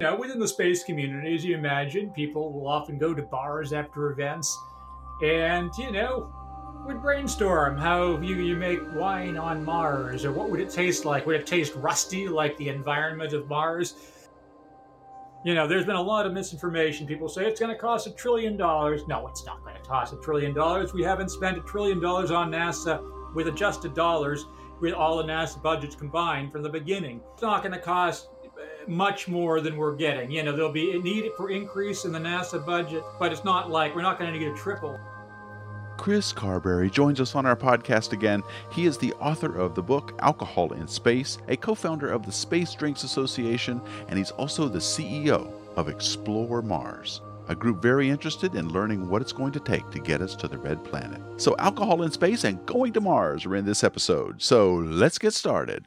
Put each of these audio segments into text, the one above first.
You know, within the space community, as you imagine, people will often go to bars after events and, you know, would brainstorm how you, you make wine on Mars, or what would it taste like? Would it taste rusty like the environment of Mars? You know, there's been a lot of misinformation. People say it's going to cost a trillion dollars. No, it's not going to cost a trillion dollars. We haven't spent a trillion dollars on NASA with adjusted dollars with all the NASA budgets combined from the beginning. It's not going to cost much more than we're getting. You know, there'll be a need for increase in the NASA budget, but it's not like we're not going to get a triple. Chris Carberry joins us on our podcast again. He is the author of the book Alcohol in Space, a co founder of the Space Drinks Association, and he's also the CEO of Explore Mars, a group very interested in learning what it's going to take to get us to the red planet. So, alcohol in space and going to Mars are in this episode. So, let's get started.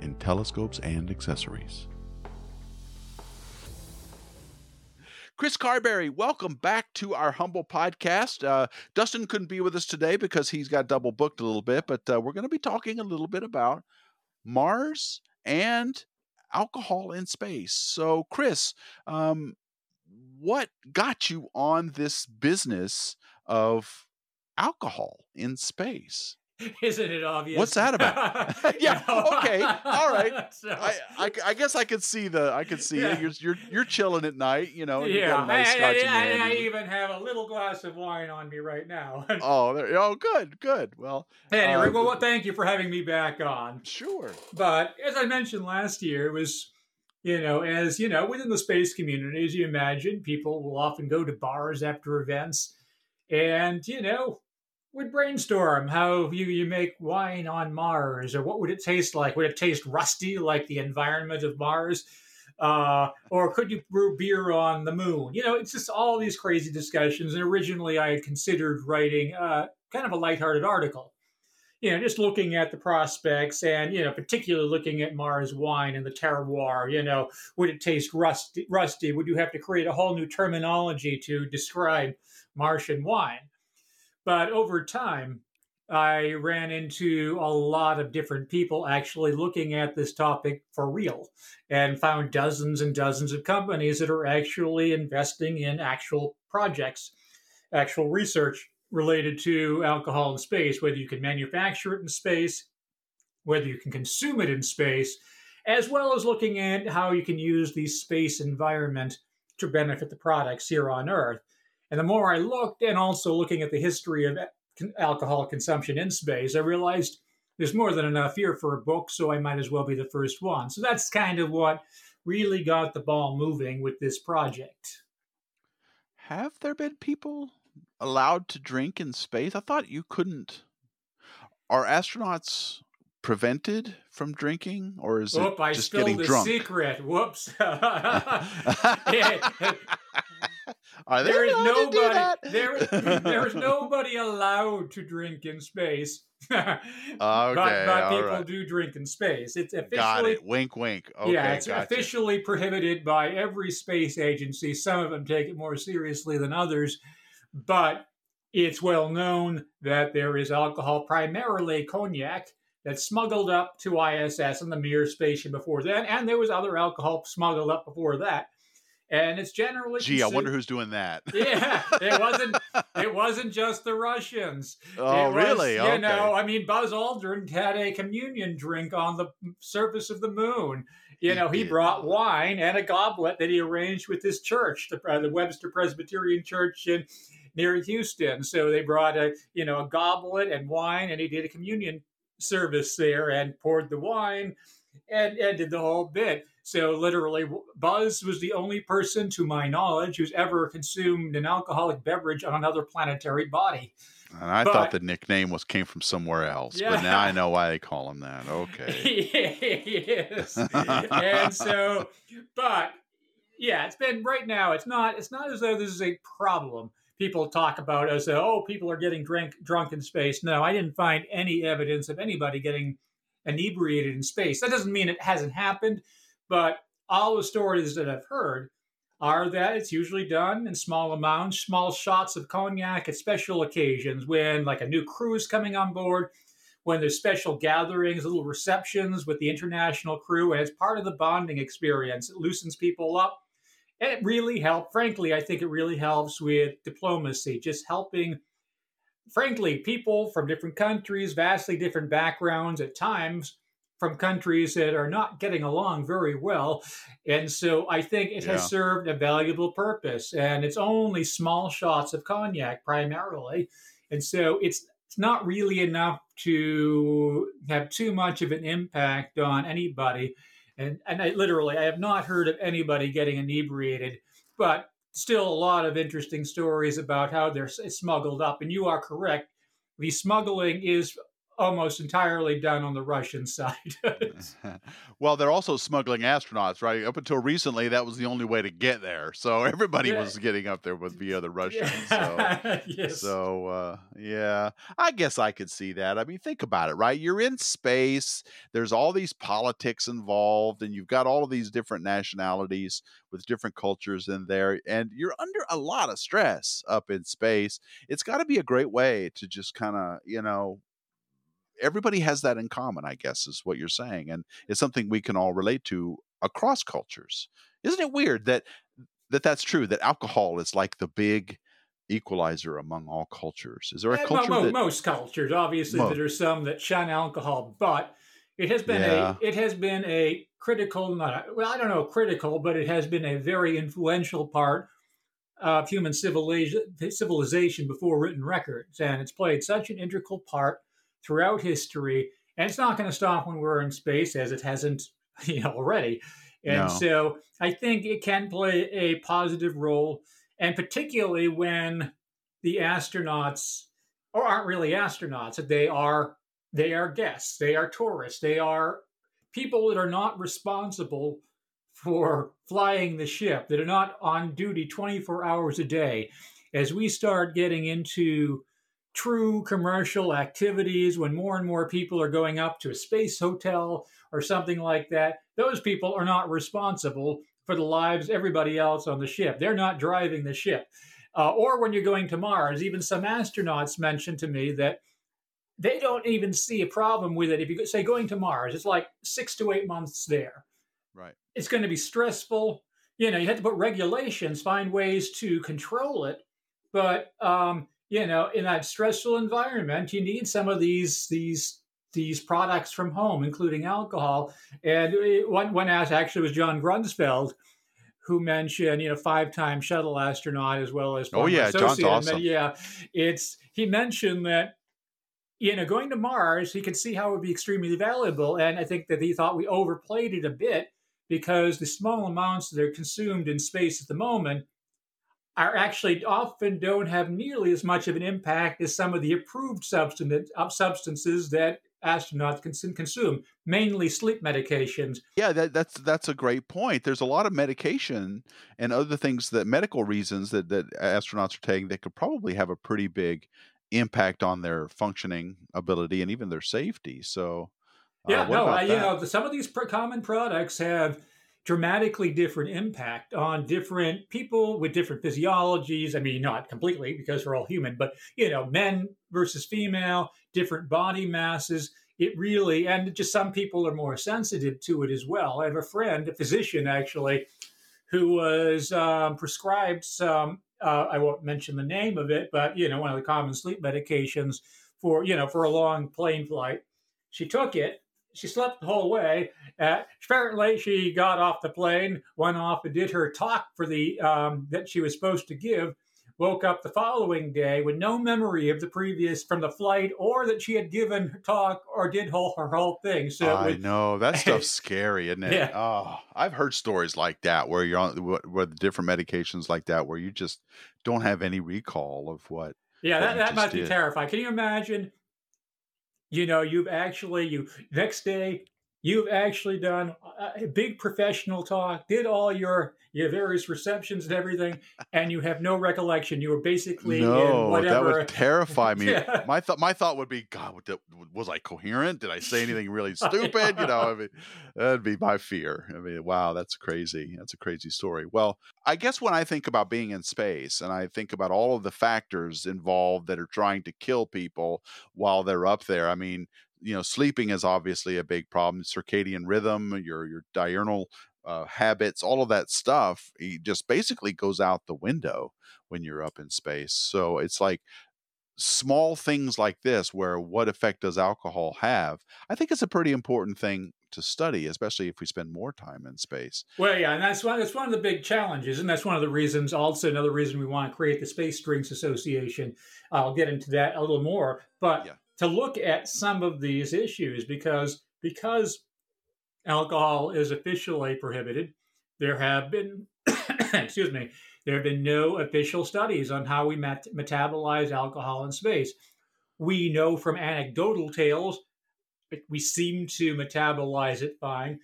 in telescopes and accessories. Chris Carberry, welcome back to our humble podcast. Uh, Dustin couldn't be with us today because he's got double booked a little bit, but uh, we're going to be talking a little bit about Mars and alcohol in space. So, Chris, um, what got you on this business of alcohol in space? Isn't it obvious? What's that about? yeah. Okay. All right. so, I, I, I, guess I could see the I could see yeah. You're, you're you're chilling at night. You know. Yeah. Nice I, I, I, even have a little glass of wine on me right now. oh, there, oh, good, good. Well. Anyway, uh, well, thank you for having me back on. Sure. But as I mentioned last year, it was. You know, as you know, within the space community, as you imagine, people will often go to bars after events, and you know, would brainstorm how you, you make wine on Mars, or what would it taste like? Would it taste rusty like the environment of Mars? Uh, or could you brew beer on the moon? You know, it's just all these crazy discussions. And originally, I had considered writing uh, kind of a lighthearted article. You know, just looking at the prospects and, you know, particularly looking at Mars wine and the terroir. You know, would it taste rusty? Rusty? Would you have to create a whole new terminology to describe Martian wine? But over time, I ran into a lot of different people actually looking at this topic for real and found dozens and dozens of companies that are actually investing in actual projects, actual research related to alcohol in space, whether you can manufacture it in space, whether you can consume it in space, as well as looking at how you can use the space environment to benefit the products here on Earth. And the more I looked, and also looking at the history of alcohol consumption in space, I realized there's more than enough here for a book, so I might as well be the first one. So that's kind of what really got the ball moving with this project. Have there been people allowed to drink in space? I thought you couldn't. Are astronauts prevented from drinking, or is Oop, it I just getting the drunk? secret. Whoops. Are there is nobody there, there is nobody allowed to drink in space. okay, but, but people right. do drink in space. It's officially Got it. Wink, wink. Okay, yeah, it's gotcha. officially prohibited by every space agency. Some of them take it more seriously than others, but it's well known that there is alcohol, primarily cognac, that's smuggled up to ISS and the Mir station before then, and there was other alcohol smuggled up before that and it's generally gee i wonder who's doing that. Yeah it wasn't it wasn't just the russians. Oh was, really? you okay. know i mean buzz aldrin had a communion drink on the surface of the moon. You know he, he brought wine and a goblet that he arranged with his church the, uh, the webster presbyterian church in near houston. So they brought a you know a goblet and wine and he did a communion service there and poured the wine and, and did the whole bit so literally, Buzz was the only person, to my knowledge, who's ever consumed an alcoholic beverage on another planetary body. And I but, thought the nickname was came from somewhere else, yeah. but now I know why they call him that. Okay. yes. and so, but yeah, it's been right now. It's not. It's not as though this is a problem. People talk about as though, oh, people are getting drink drunk in space. No, I didn't find any evidence of anybody getting inebriated in space. That doesn't mean it hasn't happened, but all the stories that I've heard are that it's usually done in small amounts, small shots of cognac at special occasions when, like, a new crew is coming on board, when there's special gatherings, little receptions with the international crew, and it's part of the bonding experience. It loosens people up. And it really helps, Frankly, I think it really helps with diplomacy, just helping, frankly, people from different countries, vastly different backgrounds at times from countries that are not getting along very well. And so I think it yeah. has served a valuable purpose. And it's only small shots of cognac primarily. And so it's it's not really enough to have too much of an impact on anybody. And and I literally I have not heard of anybody getting inebriated, but still a lot of interesting stories about how they're smuggled up. And you are correct. The smuggling is almost entirely done on the Russian side. well, they're also smuggling astronauts, right? Up until recently, that was the only way to get there. So everybody yeah. was getting up there with via the Russians. Yeah. So, yes. so uh, yeah, I guess I could see that. I mean, think about it, right? You're in space. There's all these politics involved, and you've got all of these different nationalities with different cultures in there, and you're under a lot of stress up in space. It's got to be a great way to just kind of, you know, everybody has that in common, I guess, is what you're saying. And it's something we can all relate to across cultures. Isn't it weird that that that's true that alcohol is like the big equalizer among all cultures? Is there a eh, culture most, that, most cultures? Obviously, most. there are some that shun alcohol, but it has been yeah. a it has been a critical, not well, I don't know, critical, but it has been a very influential part of human civilization, civilization before written records, and it's played such an integral part throughout history, and it's not going to stop when we're in space, as it hasn't, you know, already. And no. so I think it can play a positive role, and particularly when the astronauts, or aren't really astronauts, they are they are guests, they are tourists, they are people that are not responsible for flying the ship, that are not on duty 24 hours a day. As we start getting into true commercial activities, when more and more people are going up to a space hotel or something like that, those people are not responsible for the lives everybody else on the ship. They're not driving the ship. Uh, or when you're going to Mars, even some astronauts mentioned to me that they don't even see a problem with it. If you say going to Mars, it's like six to eight months there. Right. It's going to be stressful. You know, you have to put regulations, find ways to control it. But um, you know, in that stressful environment, you need some of these these these products from home, including alcohol. And uh, one one asked actually was John Grunsfeld, who mentioned you know five time shuttle astronaut as well as oh yeah, John's awesome. Yeah, it's he mentioned that you know going to Mars, he could see how it would be extremely valuable, and I think that he thought we overplayed it a bit because the small amounts that are consumed in space at the moment are actually often don't have nearly as much of an impact as some of the approved substance, uh, substances that astronauts can consume, mainly sleep medications. Yeah, that, that's that's a great point. There's a lot of medication and other things that medical reasons that, that astronauts are taking that could probably have a pretty big impact on their functioning ability and even their safety. So, uh, yeah, no, I, you know, some of these common products have dramatically different impact on different people with different physiologies. I mean, not completely because we're all human, but you know, men versus female, different body masses. It really, and just some people are more sensitive to it as well. I have a friend, a physician actually, who was um, prescribed some. Uh, I won't mention the name of it, but you know, one of the common sleep medications for you know for a long plane flight. She took it she slept the whole way. Uh, apparently, she got off the plane, went off and did her talk for the um, that she was supposed to give. Woke up the following day with no memory of the previous from the flight, or that she had given her talk or did whole, her whole thing. So I know that stuff's scary, isn't it? Yeah. Oh, I've heard stories like that where you're on where the different medications like that where you just don't have any recall of what. Yeah, what that, that must be terrifying. Can you imagine you know you've actually you next day you've actually done uh, a big professional talk, did all your your various receptions and everything, and you have no recollection. You were basically no, whatever. that would terrify me. yeah. My thought, my thought would be, God, was I coherent? Did I say anything really stupid? you know, I mean, that'd be my fear. I mean, wow, that's crazy. That's a crazy story. Well, I guess when I think about being in space, and I think about all of the factors involved that are trying to kill people while they're up there, I mean, you know, sleeping is obviously a big problem. Circadian rhythm, your your diurnal uh, habits, all of that stuff, it just basically goes out the window when you're up in space. So it's like small things like this, where what effect does alcohol have? I think it's a pretty important thing to study, especially if we spend more time in space. Well, yeah, and that's one that's one of the big challenges, and that's one of the reasons. Also, another reason we want to create the Space Drinks Association. I'll get into that a little more, but. Yeah to look at some of these issues because because alcohol is officially prohibited, there have been excuse me, there have been no official studies on how we met- metabolize alcohol in space. We know from anecdotal tales we seem to metabolize it fine.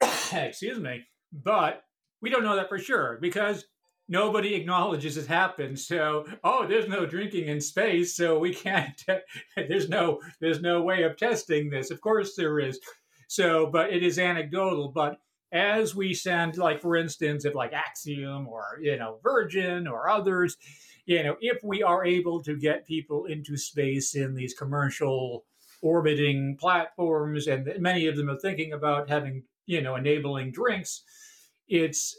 excuse me, but we don't know that for sure because nobody acknowledges it happened. So, oh, there's no drinking in space, so we can't. there's no there's no way of testing this. Of course, there is. So, but it is anecdotal. But as we send, like for instance, if like Axiom or you know Virgin or others, you know, if we are able to get people into space in these commercial orbiting platforms, and many of them are thinking about having you know enabling drinks, it's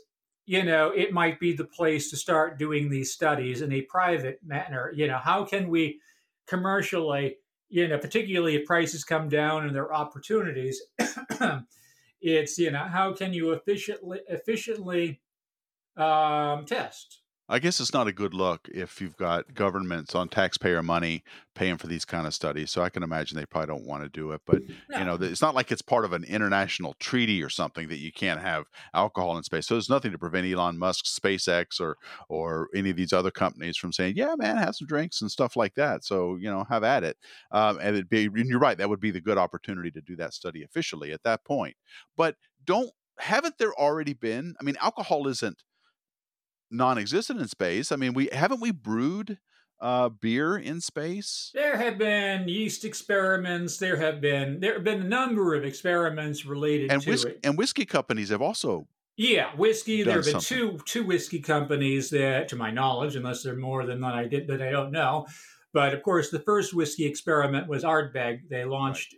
you know, it might be the place to start doing these studies in a private manner. You know, how can we commercially, you know, particularly if prices come down and there are opportunities, it's, you know, how can you efficiently efficiently um, test I guess it's not a good look if you've got governments on taxpayer money paying for these kind of studies. So I can imagine they probably don't want to do it. But no. you know, it's not like it's part of an international treaty or something that you can't have alcohol in space. So there's nothing to prevent Elon Musk, SpaceX, or or any of these other companies from saying, "Yeah, man, have some drinks and stuff like that." So you know, have at it. Um, and it'd be, and you're right, that would be the good opportunity to do that study officially at that point. But don't haven't there already been? I mean, alcohol isn't non-existent in space. I mean, we haven't we brewed uh, beer in space? There have been yeast experiments. There have been there have been a number of experiments related and to whis- it. And whiskey companies have also. Yeah, whiskey. There have been something. two two whiskey companies that, to my knowledge, unless there are more than that I did that I don't know. But of course, the first whiskey experiment was Ardbeg. They launched.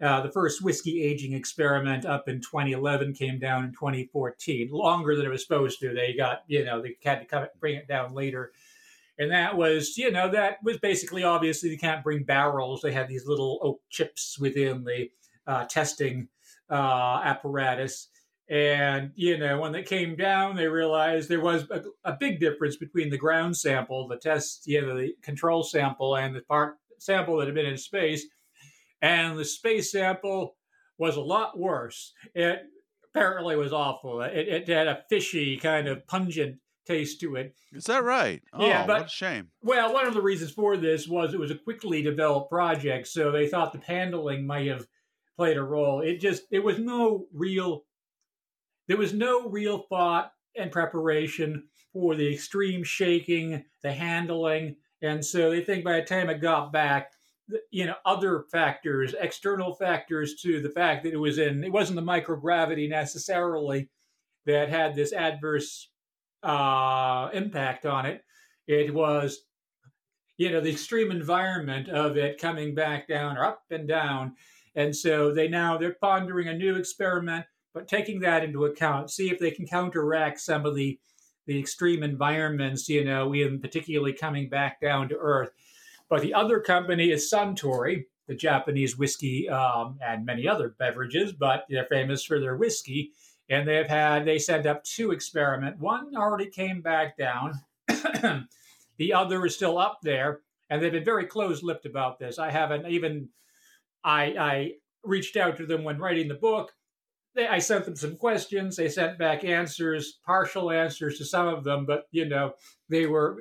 Uh, the first whiskey aging experiment up in 2011 came down in 2014, longer than it was supposed to. They got, you know, they had to come, bring it down later. And that was, you know, that was basically obviously they can't bring barrels. They had these little oak chips within the uh, testing uh, apparatus. And, you know, when they came down, they realized there was a, a, big difference between the ground sample, the test, you know, the control sample, and the part sample that had been in space and the space sample was a lot worse. It apparently was awful. It, it had a fishy kind of pungent taste to it. Is that right? Oh, yeah, but, what a shame. Well, one of the reasons for this was it was a quickly developed project, so they thought the handling might have played a role. It just it was no real there was no real thought and preparation for the extreme shaking, the handling, and so they think by the time it got back, you know other factors external factors to the fact that it was in it wasn't the microgravity necessarily that had this adverse uh, impact on it. It was you know the extreme environment of it coming back down or up and down. And so they now they're pondering a new experiment but taking that into account see if they can counteract some of the the extreme environments you know in particularly coming back down to earth but the other company is Suntory, the Japanese whiskey um, and many other beverages, but they're famous for their whiskey. And they've had, they sent up two experiment. One already came back down. the other is still up there. And they've been very close lipped about this. I haven't even, I, I reached out to them when writing the book. They, I sent them some questions. They sent back answers, partial answers to some of them, but you know, they were,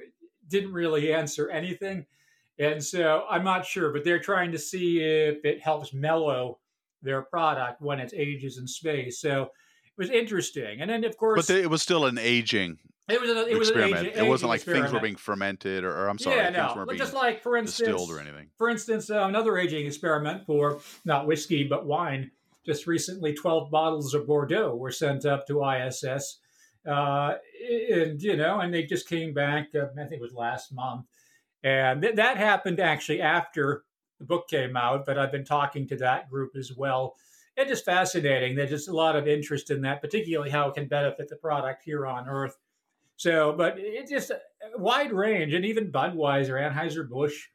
didn't really answer anything. And so I'm not sure, but they're trying to see if it helps mellow their product when it ages in space. So it was interesting. And then, of course, but it was still an aging. It was, a, it was experiment. An aging, it wasn't like experiment. things were being fermented, or, or I'm sorry, yeah, things were being just like for instance, distilled or anything. For instance, uh, another aging experiment for not whiskey but wine. Just recently, 12 bottles of Bordeaux were sent up to ISS, uh, and you know, and they just came back. Uh, I think it was last month, and th- that happened actually after the book came out. But I've been talking to that group as well. It's just fascinating. There's just a lot of interest in that, particularly how it can benefit the product here on Earth. So, but it's just a wide range, and even Budweiser, Anheuser Busch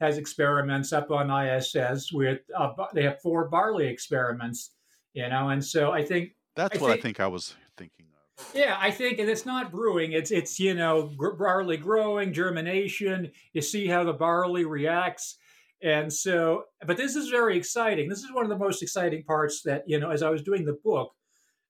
has experiments up on ISS with uh, they have four barley experiments, you know, and so I think that's I what think, I think I was thinking. Yeah, I think, and it's not brewing; it's it's you know barley growing, germination. You see how the barley reacts, and so. But this is very exciting. This is one of the most exciting parts that you know as I was doing the book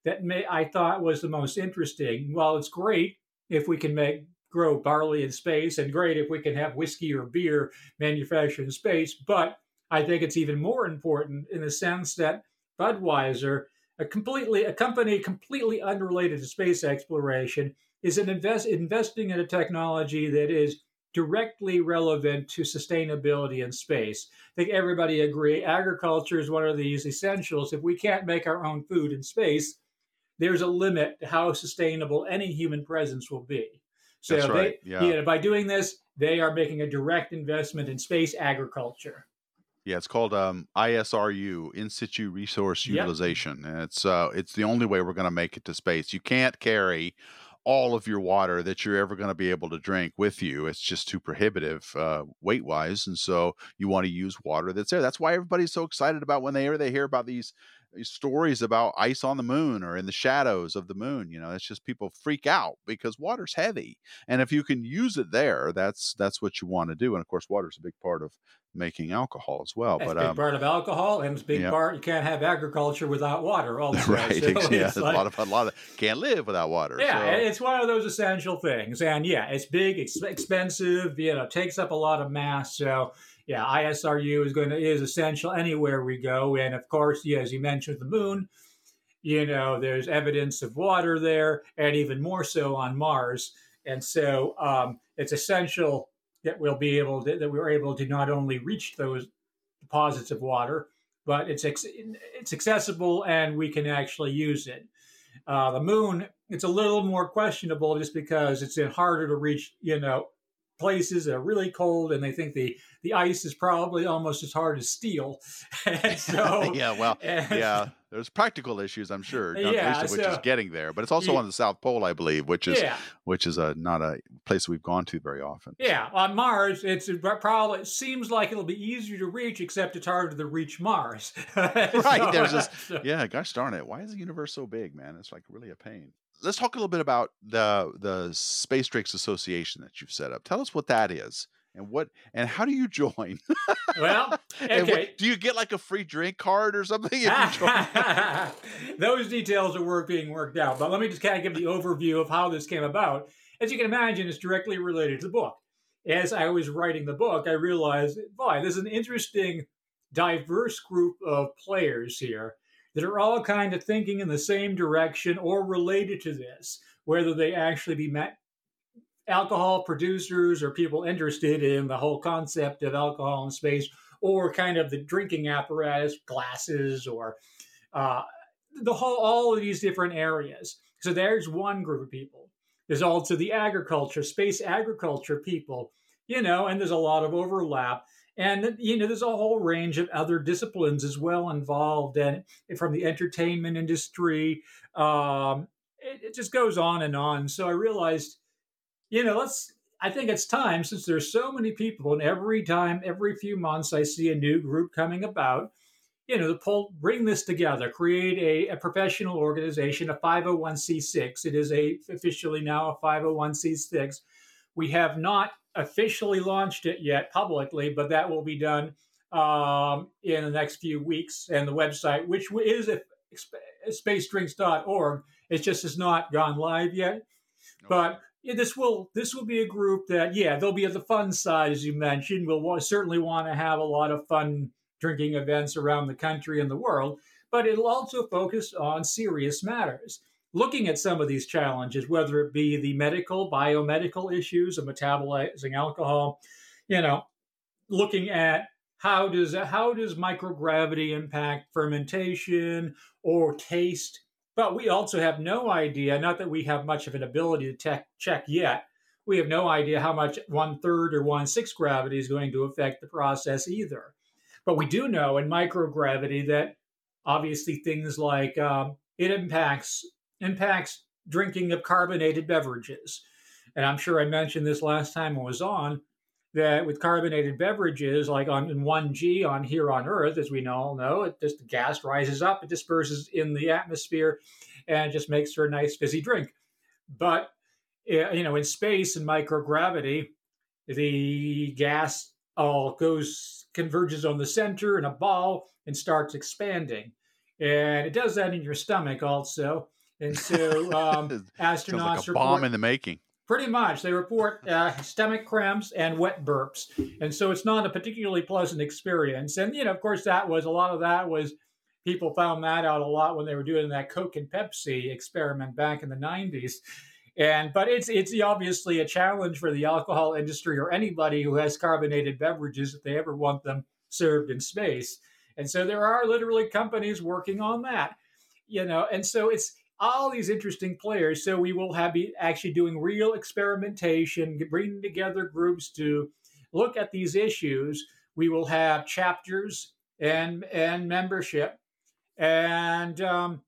that may, I thought was the most interesting. Well, it's great if we can make grow barley in space, and great if we can have whiskey or beer manufactured in space. But I think it's even more important in the sense that Budweiser, a completely a company completely unrelated to space exploration, is an invest investing in a technology that is directly relevant to sustainability in space. I think everybody agree agriculture is one of these essentials. If we can't make our own food in space, there's a limit to how sustainable any human presence will be. So That's right. they, Yeah. know, by doing this, they are making a direct investment in space agriculture. Yeah, it's called um, ISRU, in situ resource Yep. utilization, and it's uh, it's the only way we're going to make it to space. You can't carry all of your water that you're ever going to be able to drink with you. It's just too prohibitive uh, weight wise, and so you want to use water that's there. That's why everybody's so excited about when they hear they hear about these these stories about ice on the moon or in the shadows of the moon. You know, it's just people freak out because water's heavy, and if you can use it there, that's that's what you want to do. And of course, water's a big part of making alcohol as well. That's but a big um, part of alcohol, and it's a big part. You can't have agriculture without water. Also, right, So yeah, it's a lot of a lot of can't live without water. Yeah, so- it's one of those essential things, and yeah, it's big, it's expensive. You know, takes up a lot of mass. So yeah, ISRU is going to is essential anywhere we go, and of course, yeah, as you mentioned, the moon. You know, there's evidence of water there, and even more so on Mars. And so um, it's essential that we'll be able to, that we're able to not only reach those deposits of water, but it's it's accessible and we can actually use it. Uh, the moon, it's a little more questionable just because it's harder to reach, you know, places that are really cold, and they think the the ice is probably almost as hard as steel. and so, yeah, well, and- yeah, there's practical issues, I'm sure, Yeah, least of which is getting there. But it's also Yeah. on the South Pole, I believe, which is yeah, which is a not a place we've gone to very often. yeah. On Mars, it's probably it seems like it'll be easier to reach, except it's harder to reach Mars. Right, there's this- so- Yeah, gosh darn it. Why is the universe so big, man? It's like really a pain. Let's talk a little bit about the the Space Drinks Association that you've set up. Tell us what that is and what and how do you join? well, And what- okay. do you get like a free drink card or something if you join? Those details are work being worked out. But let me just kind of give the overview of how this came about. As you can imagine, it's directly related to the book. As I was writing the book, I realized, boy, there's an interesting, diverse group of players here that are all kind of thinking in the same direction or related to this, whether they actually be alcohol producers or people interested in the whole concept of alcohol in space or kind of the drinking apparatus, glasses, or uh, the whole all of these different areas. So there's one group of people. There's also the agriculture, space agriculture people, you know, and there's a lot of overlap. And you know, there's a whole range of other disciplines as well involved, and from the entertainment industry, um, it, it just goes on and on. So I realized, you know, let's I think it's time since there's so many people, and every time, every few months, I see a new group coming about. You know, to pull, bring this together, create a, a professional organization, a 501c6. It is a officially now a 501c6. We have not officially launched it yet publicly, but that will be done um, in the next few weeks. And the website, which is spacedrinks.org, it just has not gone live yet. But this will this will be a group that yeah they'll be at the fun side as you mentioned. We'll certainly want to have a lot of fun drinking events around the country and the world, but it'll also focus on serious matters. Looking at some of these challenges, whether it be the medical, biomedical issues of metabolizing alcohol, you know, looking at how does how does microgravity impact fermentation or taste? But we also have no idea not that we have much of an ability to tech, check yet we have no idea how much one third or one sixth gravity is going to affect the process either. But we do know in microgravity that obviously things like um, it impacts impacts drinking of carbonated beverages and i'm sure i mentioned this last time i was on that with carbonated beverages, like on in 1G on here on Earth, as we all know, it just the gas rises up, it disperses in the atmosphere, and just makes for a nice fizzy drink. But eh, you know, in space and microgravity, the gas all goes converges on the center in a ball and starts expanding, and it does that in your stomach also. And so um, astronauts like a bomb in the making Pretty much. They report uh, stomach cramps and wet burps. And so it's not a particularly pleasant experience. And, you know, of course, that was a lot of that was people found that out a lot when they were doing that Coke and Pepsi experiment back in the 90s. And but it's it's obviously a challenge for the alcohol industry or anybody who has carbonated beverages if they ever want them served in space. And so there are literally companies working on that. You know, and so it's all these interesting players. So we will have be actually doing real experimentation, bringing together groups to look at these issues. We will have chapters and and membership, and um,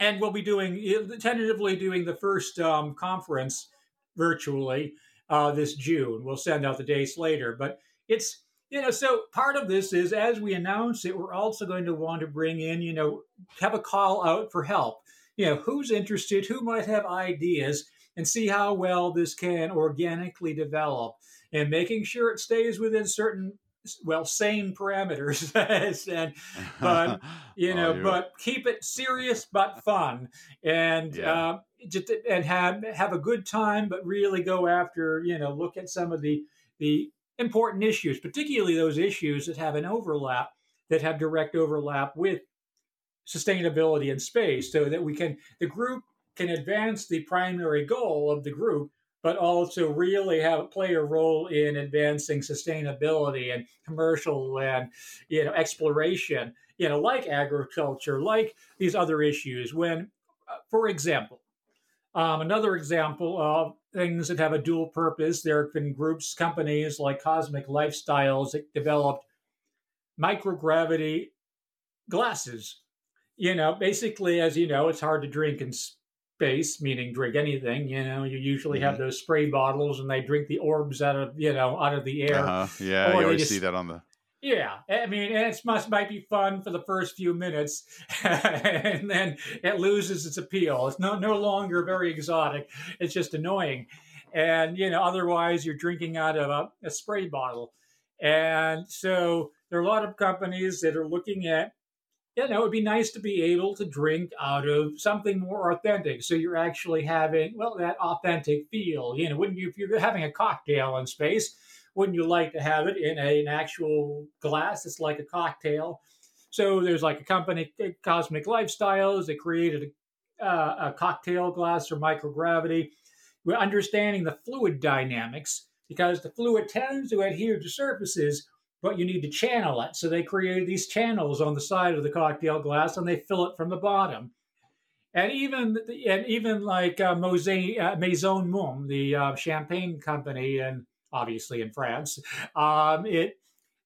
and we'll be doing tentatively doing the first um, conference virtually uh, this June. We'll send out the dates later, but it's you know so part of this is as we announce it we're also going to want to bring in you know have a call out for help you know, who's interested, who might have ideas, and see how well this can organically develop and making sure it stays within certain well sane parameters and but you know oh, but keep it serious but fun and yeah. uh, just and have have a good time but really go after you know look at some of the the important issues particularly those issues that have an overlap that have direct overlap with sustainability in space so that we can the group can advance the primary goal of the group but also really have play a role in advancing sustainability and commercial and you know exploration you know like agriculture like these other issues. When uh, for example um, another example of things that have a dual purpose there have been groups companies like cosmic lifestyles that developed microgravity glasses you know, basically, as you know, it's hard to drink in space, meaning drink anything. You know, you usually mm-hmm. have those spray bottles, and they drink the orbs out of you know out of the air. Uh-huh. Yeah, or you always just, see that on the. Yeah, I mean, it must might be fun for the first few minutes, and then it loses its appeal. It's no no longer very exotic. It's just annoying, and you know, otherwise you're drinking out of a, a spray bottle, and so there are a lot of companies that are looking at you know, it'd be nice to be able to drink out of something more authentic. So you're actually having, well, that authentic feel. You know, wouldn't you, if you're having a cocktail in space, wouldn't you like to have it in a, an actual glass that's like a cocktail? So there's like a company, Cosmic Lifestyles, that created a, uh, a cocktail glass for microgravity. We're understanding the fluid dynamics because the fluid tends to adhere to surfaces but you need to channel it. So they created these channels on the side of the cocktail glass and they fill it from the bottom. And even and even like uh, Mose, uh, Maison Mumm, the uh, champagne company, and obviously in France, um, it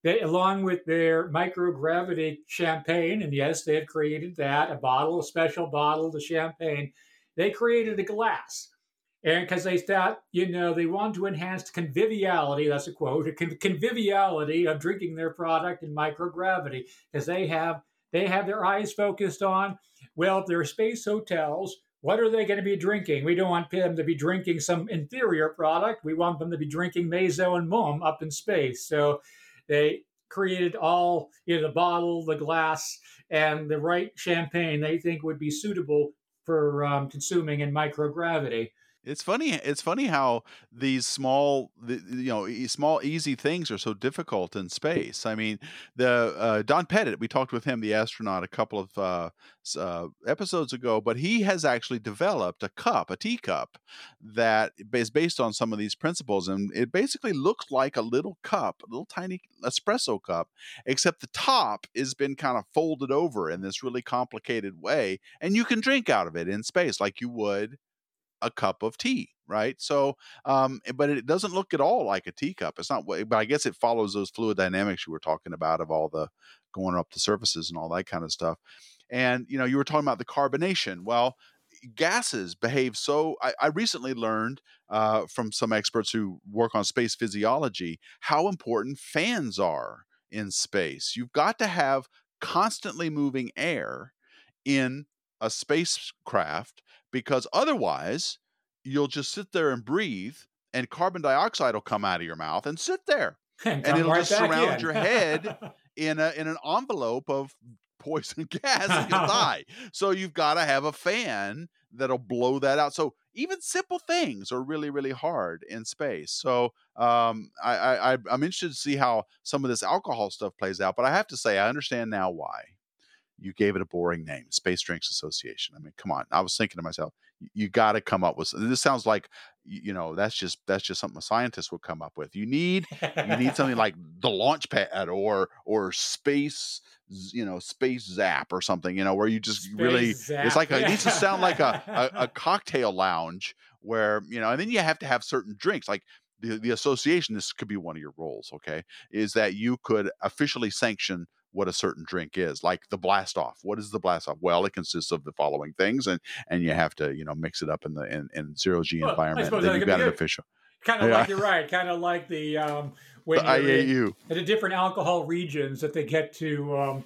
they, along with their microgravity champagne, and yes, they have created that a bottle, a special bottle the champagne. They created a glass and because they thought, you know, they want to enhance conviviality, that's a quote, a conviviality of drinking their product in microgravity, because they have they have their eyes focused on, well, if they're space hotels, what are they going to be drinking? We don't want them to be drinking some inferior product. We want them to be drinking Maison Mumm up in space. So they created all, you know, the bottle, the glass, and the right champagne they think would be suitable for um, consuming in microgravity. It's funny. It's funny how these small, you know, small easy things are so difficult in space. I mean, the uh, Don Pettit. We talked with him, the astronaut, a couple of uh, uh, episodes ago, but he has actually developed a cup, a teacup, that is based on some of these principles, and it basically looks like a little cup, a little tiny espresso cup, except the top has been kind of folded over in this really complicated way, and you can drink out of it in space like you would a cup of tea right? So um eh, but it doesn't look at all like a teacup. It's not but i guess it follows those fluid dynamics you were talking about of all the going up the surfaces and all that kind of stuff. And you know you were talking about the carbonation. Well gases behave so i, I recently learned uh, from some experts who work on space physiology how important fans are in space. You've got to have constantly moving air in a spacecraft because otherwise you'll just sit there and breathe and carbon dioxide will come out of your mouth and sit there and, and it'll right just surround in. your head in a in an envelope of poison gas and you'll die so you've got to have a fan that'll blow that out. So even simple things are really really hard in space. So um, I, I i'm interested to see how some of this alcohol stuff plays out but i have to say i understand now why you gave it a boring name, Space Drinks Association. I mean, come on. I was thinking to myself, you got to come up with this. Sounds like you know that's just that's just something a scientist would come up with. You need you need something like the launch pad or or space you know space zap or something you know where you just Space really zap. it's like a, it needs to sound like a, a a cocktail lounge where you know and then you have to have certain drinks like the, the association this could be one of your roles okay is that you could officially sanction what a certain drink is like the blast off what is the blast off well it consists of the following things and and you have to you know mix it up in the in, in zero g Well, environment then you've got an official kind of Yeah. like you're right. Kind of like the um, when the you're in, iau at the different alcohol regions that they get to um,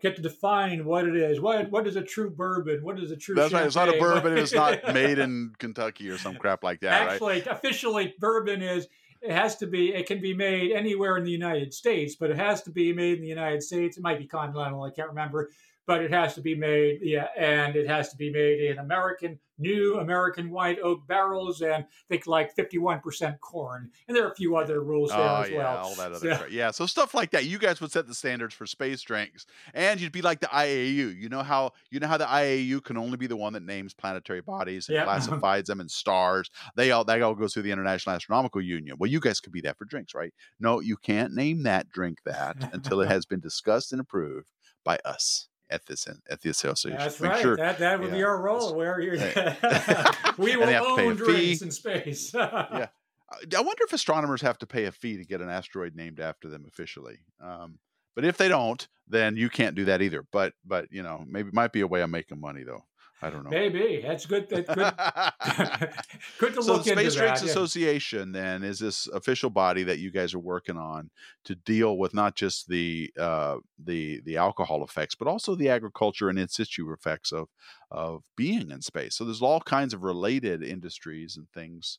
get to define what it is. What what is a true bourbon? What is a true? that's right it's not a champagne? bourbon it's not made in kentucky or some crap like that right Actually, officially, bourbon is it has to be. It can be made anywhere in the United States, but it has to be made in the United States. It might be continental. I can't remember, but it has to be made. Yeah, and it has to be made in American new American white oak barrels, and think like fifty-one percent corn. And there are a few other rules there Oh as yeah, well. all that other So-. Yeah, so stuff like that. You guys would set the standards for space drinks, and you'd be like the IAU. You know how you know how the IAU can only be the one that names planetary bodies and Yeah. classifies them in stars. They all that all goes through the International Astronomical Union. Well, you guys could be that for drinks, right? No, you can't name that drink that until it has been discussed and approved by us at this at the association. That's Make right. sure- that that would be our role. Where you're, we will they have to pay a own drinks fee. in space. Yeah. I wonder if astronomers have to pay a fee to get an asteroid named after them officially. Um, but if they don't, then you can't do that either. But but you know maybe it might be a way of making money though. I don't know. Maybe that's good. That's good. good to so look the Space into Drinks that. yeah. Association then is this official body that you guys are working on to deal with not just the uh, the the alcohol effects, but also the agriculture and in situ effects of of being in space. So there's all kinds of related industries and things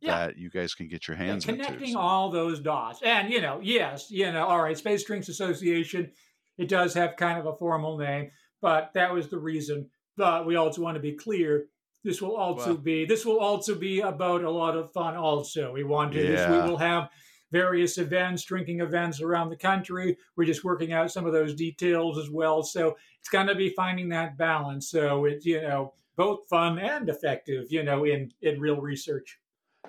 Yeah. that you guys can get your Yeah, hands into. connecting so- all those dots. And, you know, yes, you know, all right, Space Drinks Association, it does have kind of a formal name, but that was the reason. But we also want to be clear. This will also be this will also be about a lot of fun. Also, we want to. This, we will have various events, drinking events around the country. We're just working out some of those details as well. So it's going to be finding that balance. So it's you know both fun and effective. You know, in in real research.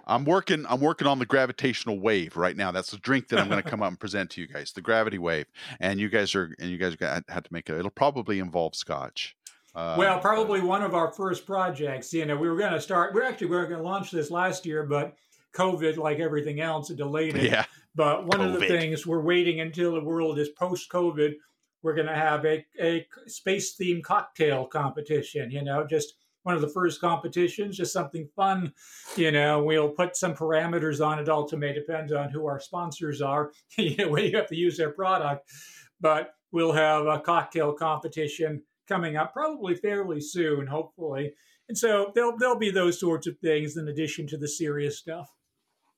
I'm working. I'm working on the gravitational wave right now. That's the drink that I'm going to come up and present to you guys. The gravity wave, and you guys are and you guys are gonna have to make it. It'll probably involve scotch. Uh, Well, probably one of our first projects. You know, we were going to start. We're actually we were going to launch this last year, but COVID, like everything else, it delayed it. Yeah. But one of the things we're waiting until the world is post-COVID. We're going to have a a space-themed cocktail competition. You know, just one of the first competitions, just something fun. You know, we'll put some parameters on it. Ultimately, depends on who our sponsors are. you know, you have to use their product, but we'll have a cocktail competition coming up probably fairly soon, hopefully. And so there'll there'll be those sorts of things in addition to the serious stuff.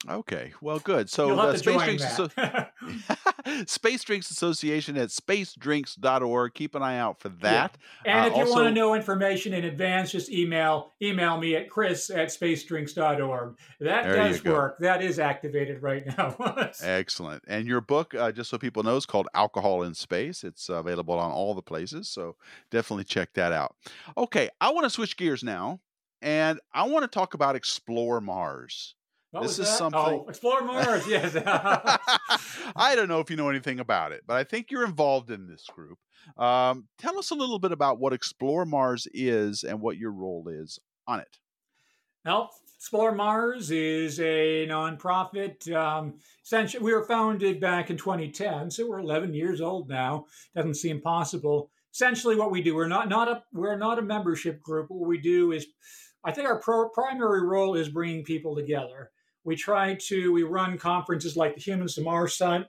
Okay, well, good. So You'll the have to Space Drinks that. Space Drinks Association at spacedrinks.org. Keep an eye out for that. and Uh, if you want to know information in advance, just email email me at chris at spacedrinks.org. That There does work. That is activated right now. Excellent. And your book, uh, just so people know, is called Alcohol in Space. It's available on all the places, so definitely check that out. Okay, I want to switch gears now, and I want to talk about Explore Mars. What This is that? something- Oh, Explore Mars. Yes. I don't know if you know anything about it, but I think you're involved in this group. Um, tell us a little bit about what Explore Mars is and what your role is on it. Well, Explore Mars is a nonprofit. Um, essentially, we were founded back in 2010, so we're 11 years old now. Doesn't seem possible. Essentially, what we do, we're not not a we're not a membership group. What we do is, I think our pro- primary role is bringing people together. We try to we run conferences like the Humans to Mars Summit,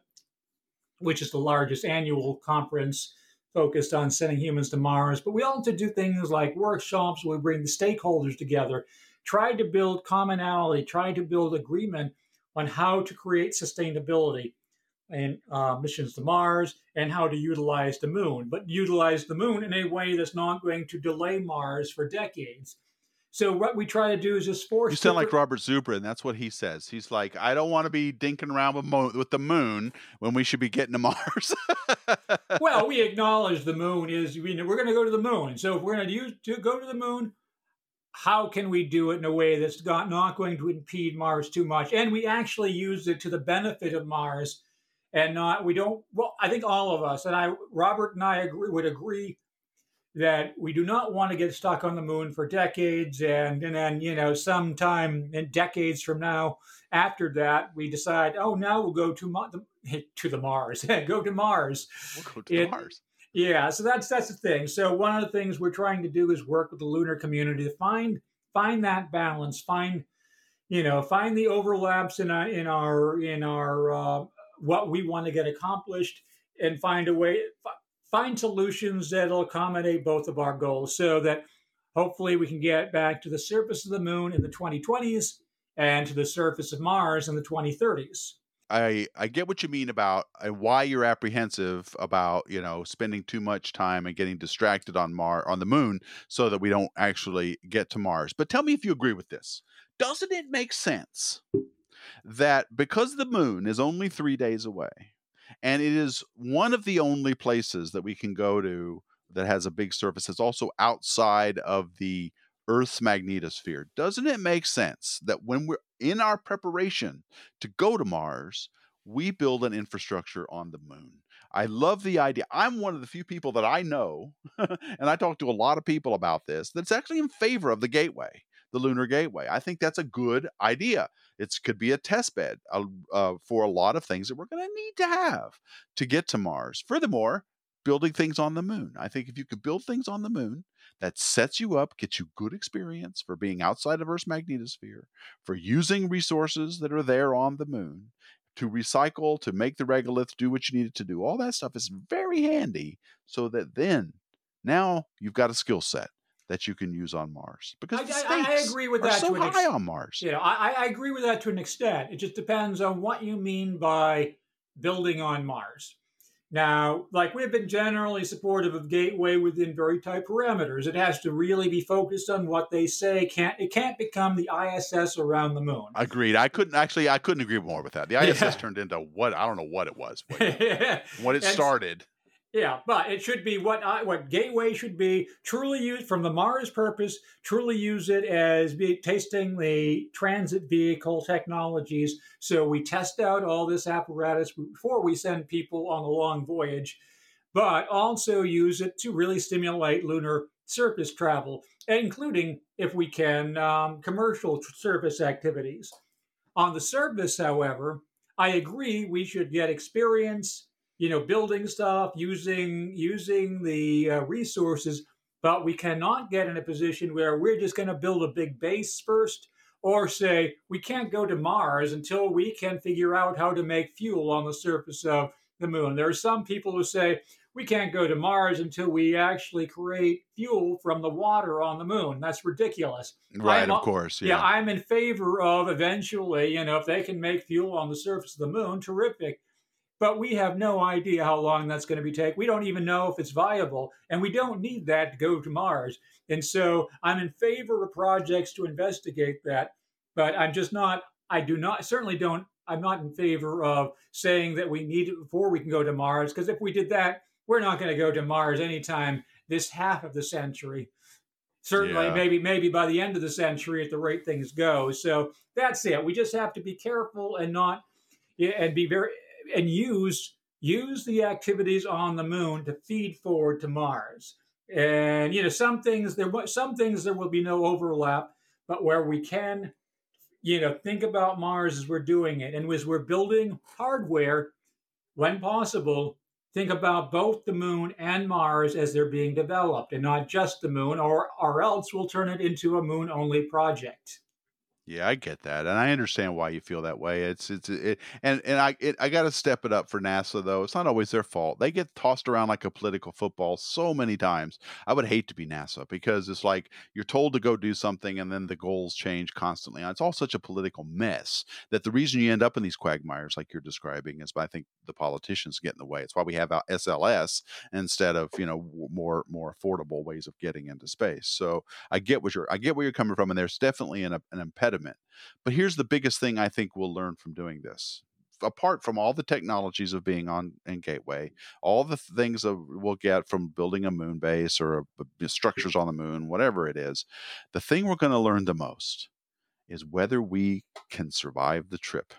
which is the largest annual conference focused on sending humans to Mars. But we also do things like workshops where we bring the stakeholders together try to build commonality, try to build agreement on how to create sustainability and uh, missions to Mars and how to utilize the moon, but utilize the moon in a way that's not going to delay Mars for decades. So what we try to do is just force. You sound like Robert Zubrin. That's what he says. He's like, I don't want to be dinking around with, mo- with the moon when we should be getting to Mars. well, we acknowledge the moon is we, we're going to go to the moon. So if we're going to use to go to the moon, how can we do it in a way that's got, not going to impede Mars too much? And we actually use it to the benefit of Mars, and not we don't. Well, I think all of us and I, Robert and I agree, would agree that we do not want to get stuck on the moon for decades, and and then you know sometime in decades from now, after that, we decide, oh, now we'll go to Ma- the, to the Mars, go to Mars. we'll go to It- Mars. Yeah, so that's that's the thing. So one of the things we're trying to do is work with the lunar community to find find that balance, find you know, find the overlaps in our in our in our uh, what we want to get accomplished, and find a way find solutions that'll accommodate both of our goals, so that hopefully we can get back to the surface of the moon in the 2020s and to the surface of Mars in the 2030s. I I get what you mean about uh, why you're apprehensive about you know spending too much time and getting distracted on Mar on the moon so that we don't actually get to Mars. But tell me if you agree with this. Doesn't it make sense that because the moon is only three days away, and it is one of the only places that we can go to that has a big surface that's also outside of the Earth's magnetosphere. Doesn't it make sense that when we're in our preparation to go to Mars, we build an infrastructure on the moon? I love the idea. I'm one of the few people that I know, and I talk to a lot of people about this, that's actually in favor of the gateway, the lunar gateway. I think that's a good idea. It could be a test bed uh, for a lot of things that we're going to need to have to get to Mars. Furthermore, building things on the moon. I think if you could build things on the moon, that sets you up, gets you good experience for being outside of Earth's magnetosphere, for using resources that are there on the moon, to recycle, to make the regolith do what you need it to do. All that stuff is very handy so that then now you've got a skill set that you can use on Mars. Because I, the I- I agree with that so high ex- on Mars. You know, I, I agree with that to an extent. It just depends on what you mean by building on Mars. Now, like we've been generally supportive of Gateway within very tight parameters. It has to really be focused on what they say. Can't it can't become the ISS around the moon. Agreed. I couldn't actually. I couldn't agree more with that. The ISS Yeah. turned into what I don't know what it was when, when it started. Yeah, but it should be what I, what Gateway should be. Truly use from the Mars purpose. Truly use it as be tasting the transit vehicle technologies. So we test out all this apparatus before we send people on a long voyage, but also use it to really stimulate lunar surface travel, including if we can um, commercial surface activities. On the surface, however, I agree we should get experience you know building stuff using using the uh, resources but we cannot get in a position where we're just going to build a big base first or say we can't go to mars until we can figure out how to make fuel on the surface of the moon there are some people who say we can't go to Mars until we actually create fuel from the water on the moon. That's ridiculous. Right, I'm, of course. Yeah. yeah, I'm in favor of eventually, you know, if they can make fuel on the surface of the moon, terrific. But we have no idea how long that's going to be take. We don't even know if it's viable, and we don't need that to go to Mars. And so I'm in favor of projects to investigate that, but I'm just not. I do not certainly don't. I'm not in favor of saying that we need it before we can go to Mars, because if we did that, we're not going to go to Mars anytime this half of the century. Certainly, Yeah. maybe maybe by the end of the century, at the rate things go. So that's it. We just have to be careful and not and be very and use use the activities on the moon to feed forward to Mars. And you know, some things there some things there will be no overlap, but where we can, you know, think about Mars as we're doing it, and as we're building hardware, when possible, think about both the moon and Mars as they're being developed, and not just the moon, or or else we'll turn it into a moon only project. Yeah, I get that, and I understand why you feel that way. It's it's it, and and I it, I got to step it up for NASA though. It's not always their fault. They get tossed around like a political football so many times. I would hate to be NASA because it's like you're told to go do something, and then the goals change constantly. And it's all such a political mess that the reason you end up in these quagmires like you're describing is I think the politicians get in the way. It's why we have uh, SLS instead of you know more more affordable ways of getting into space. So I get what you're I get where you're coming from, and there's definitely an, an impediment. But here's the biggest thing I think we'll learn from doing this. Apart from all the technologies of being on in Gateway, all the things that we'll get from building a moon base or a- structures on the moon, whatever it is, the thing we're going to learn the most is whether we can survive the trip.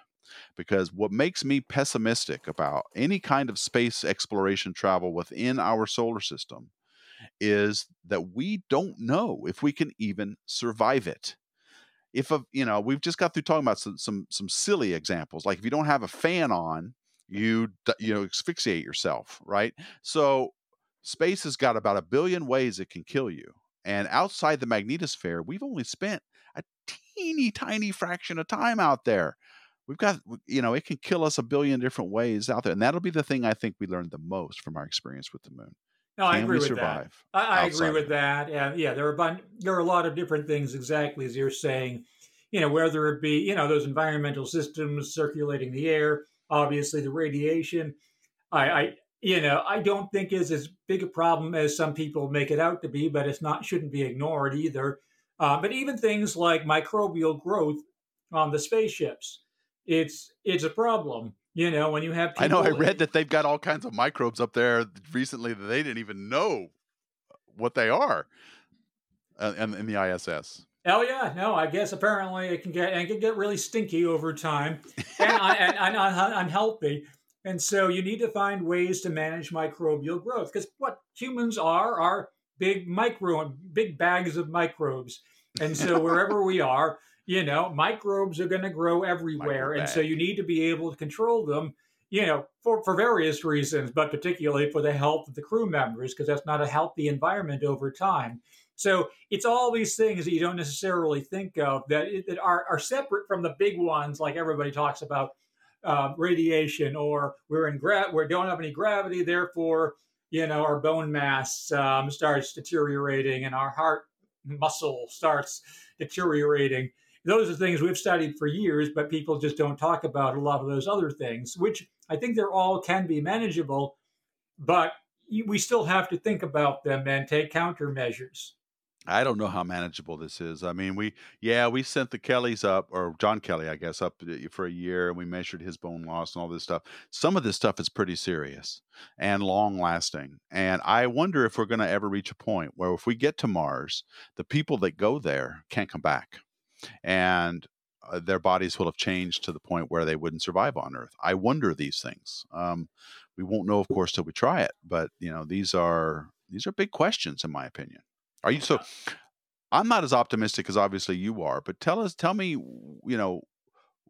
Because what makes me pessimistic about any kind of space exploration travel within our solar system is that we don't know if we can even survive it if a you know we've just got through talking about some some some silly examples like if you don't have a fan on you you know asphyxiate yourself right? So space has got about a billion ways it can kill you and outside the magnetosphere we've only spent a teeny tiny fraction of time out there. We've got you know it can kill us a billion different ways out there and that'll be the thing i think we learned the most from our experience with the moon No, I agree with that. I, I agree with that. And yeah, there are a bun- there are a lot of different things exactly as you're saying. You know, whether it be you know those environmental systems circulating the air, obviously the radiation. I, I you know I don't think is as big a problem as some people make it out to be, but it's not shouldn't be ignored either. Uh, but even things like microbial growth on the spaceships, it's it's a problem. You know, when you have I know. I read that they've got all kinds of microbes up there recently that they didn't even know what they are, uh, in, in the ISS. Oh yeah, no, I guess apparently it can get and it can get really stinky over time and, un- and, and un- unhealthy. And so you need to find ways to manage microbial growth because what humans are are big micro big bags of microbes. And so wherever we are, you know, microbes are going to grow everywhere, and so you need to be able to control them. You know, for, for various reasons, but particularly for the health of the crew members, because that's not a healthy environment over time. So it's all these things that you don't necessarily think of that, that are, are separate from the big ones, like everybody talks about uh, radiation, or we're in gra- we don't have any gravity, therefore, you know, our bone mass um, starts deteriorating and our heart muscle starts deteriorating. Those are things we've studied for years, but people just don't talk about a lot of those other things, which I think they're all can be manageable, but we still have to think about them and take countermeasures. I don't know how manageable this is. I mean, we yeah, we sent the Kellys up, or John Kelly, I guess, up uh, for a year, and we measured his bone loss and all this stuff. Some of this stuff is pretty serious and long lasting, and I wonder if we're going to ever reach a point where, if we get to Mars, the people that go there can't come back, and uh, their bodies will have changed to the point where they wouldn't survive on Earth. I wonder these things. Um, we won't know, of course, till we try it. But you know, these are these are big questions, in my opinion. Are you so? I'm not as optimistic as obviously you are, but tell us, tell me, you know,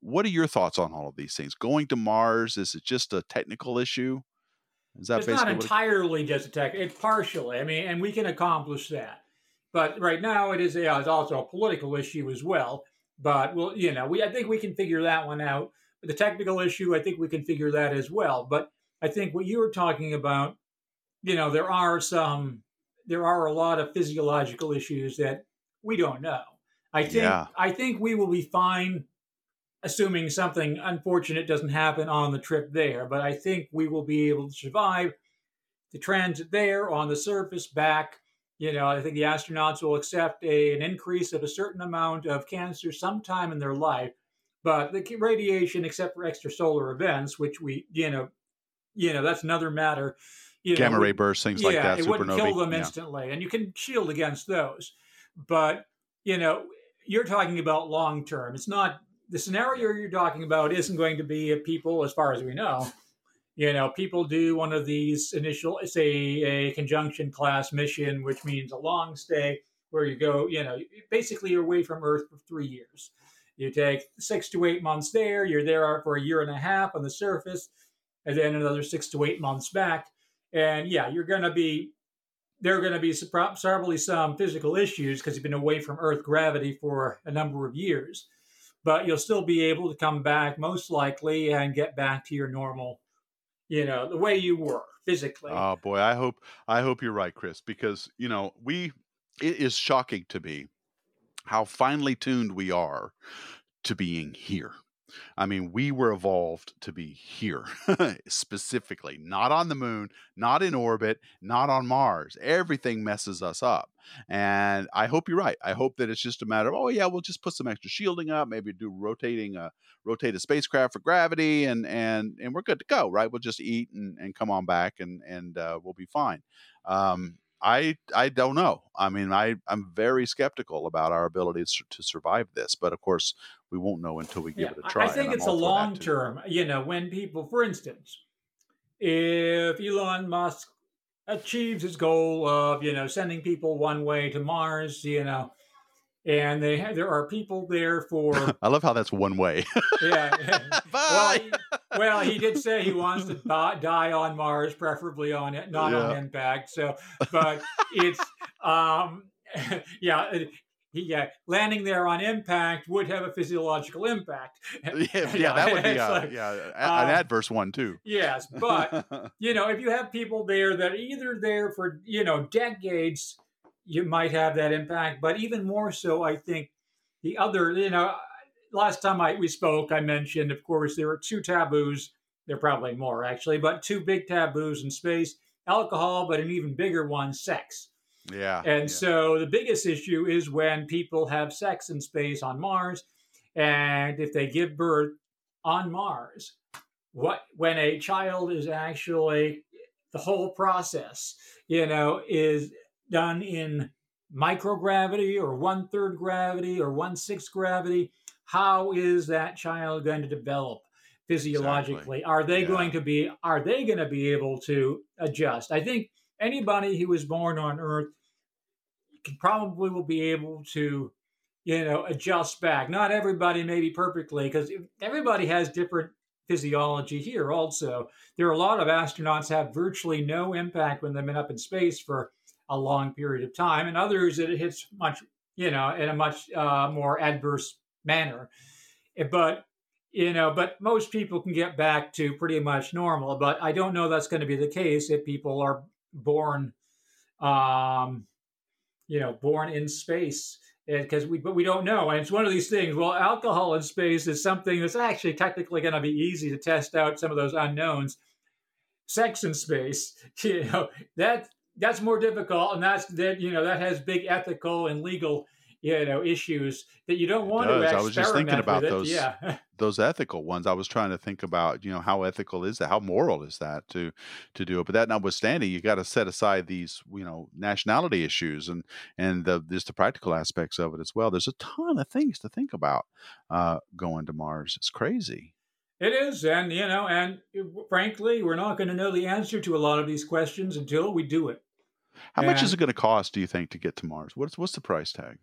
what are your thoughts on all of these things? Going to Mars is it just a technical issue? Is that it's not what it- entirely just a tech. It's partially. I mean, and we can accomplish that. But right now, it is. Yeah, it's also a political issue as well. But well, you know, we I think we can figure that one out. But the technical issue, I think we can figure that as well. But I think what you were talking about, you know, there are some, there are a lot of physiological issues that we don't know. I think, Yeah. I think we will be fine, assuming something unfortunate doesn't happen on the trip there. But I think we will be able to survive the transit there on the surface back. You know, I think the astronauts will accept a, an increase of a certain amount of cancer sometime in their life. But the radiation, except for extrasolar events, which we, you know, you know, that's another matter. You know, Gamma would- ray bursts, things yeah, like that, it wouldn't kill them yeah. instantly, and you can shield against those. But you know, you're talking about long term. It's not the scenario you're talking about isn't going to be if people, as far as we know. You know, people do one of these initial, say, a conjunction class mission, which means a long stay where you go, you know, basically you're away from Earth for three years. You take six to eight months there, you're there for a year and a half on the surface, and then another six to eight months back. And yeah, you're going to be, there are going to be probably some physical issues because you've been away from Earth gravity for a number of years. But you'll still be able to come back, most likely, and get back to your normal, you know, the way you were physically. Oh boy, I hope I hope you're right, Chris, because you know we it is shocking to me how finely tuned we are to being here. I mean, we were evolved to be here specifically, not on the moon, not in orbit, not on Mars. Everything messes us up. And I hope you're right. I hope that it's just a matter of, oh yeah, we'll just put some extra shielding up, maybe do rotating a rotate a spacecraft for gravity and and and we're good to go, right? We'll just eat and, and come on back and and uh, we'll be fine. Um, I I don't know. I mean, I I'm very skeptical about our ability to, to survive this, but of course, we won't know until we give Yeah, it a try. I think it's a all for that, long term. You know, when people, for instance, if Elon Musk achieves his goal of you know sending people one way to Mars, you know, and they have, there are people there for I love how that's one way. yeah. well, he, well, he did say he wants to die, on Mars, preferably on it, not on impact. So, but it's um, yeah. it- he, yeah, landing there on impact would have a physiological impact. yeah, yeah, that would be a, like, yeah, um, an adverse one too. Yes, but you know, if you have people there that are either there for you know decades, you might have that impact. But even more so, I think the other, you know, last time I we spoke, I mentioned, of course, there are two taboos. There are probably more actually, but two big taboos in space: alcohol, but an even bigger one, sex. yeah, And yeah. so the biggest issue is when people have sex in space on Mars, and if they give birth on Mars, what when a child is actually the whole process, you know, is done in microgravity or one third gravity or one sixth gravity. How is that child going to develop physiologically? Are they Yeah. going to be? Are they going to be able to adjust? I think anybody who was born on Earth can probably will be able to, you know, adjust back. Not everybody maybe perfectly because everybody has different physiology here. Also, there are a lot of astronauts have virtually no impact when they've been up in space for a long period of time, and others it hits much, you know, in a much uh, more adverse manner. Eh, But you know, but most people can get back to pretty much normal. But I don't know that's going to be the case if people are born, um, you know, born in space. Because we, but we don't know, and it's one of these things. Well, alcohol in space is something that's actually technically going to be easy to test out some of those unknowns. Sex in space, you know, that that's more difficult, and that's that you know that has big ethical and legal you know issues that you don't want to does. I experiment was just thinking about those- Yeah, those ethical ones. I was trying to think about, you know, how ethical is that? How moral is that to to do it? But that notwithstanding, you got to set aside these, you know, nationality issues and and the just the practical aspects of it as well. There's a ton of things to think about uh, going to Mars. It's crazy. It is, and you know, and frankly, we're not going to know the answer to a lot of these questions until we do it. How much is it going to cost? Do you think to get to Mars? What's what's the price tag?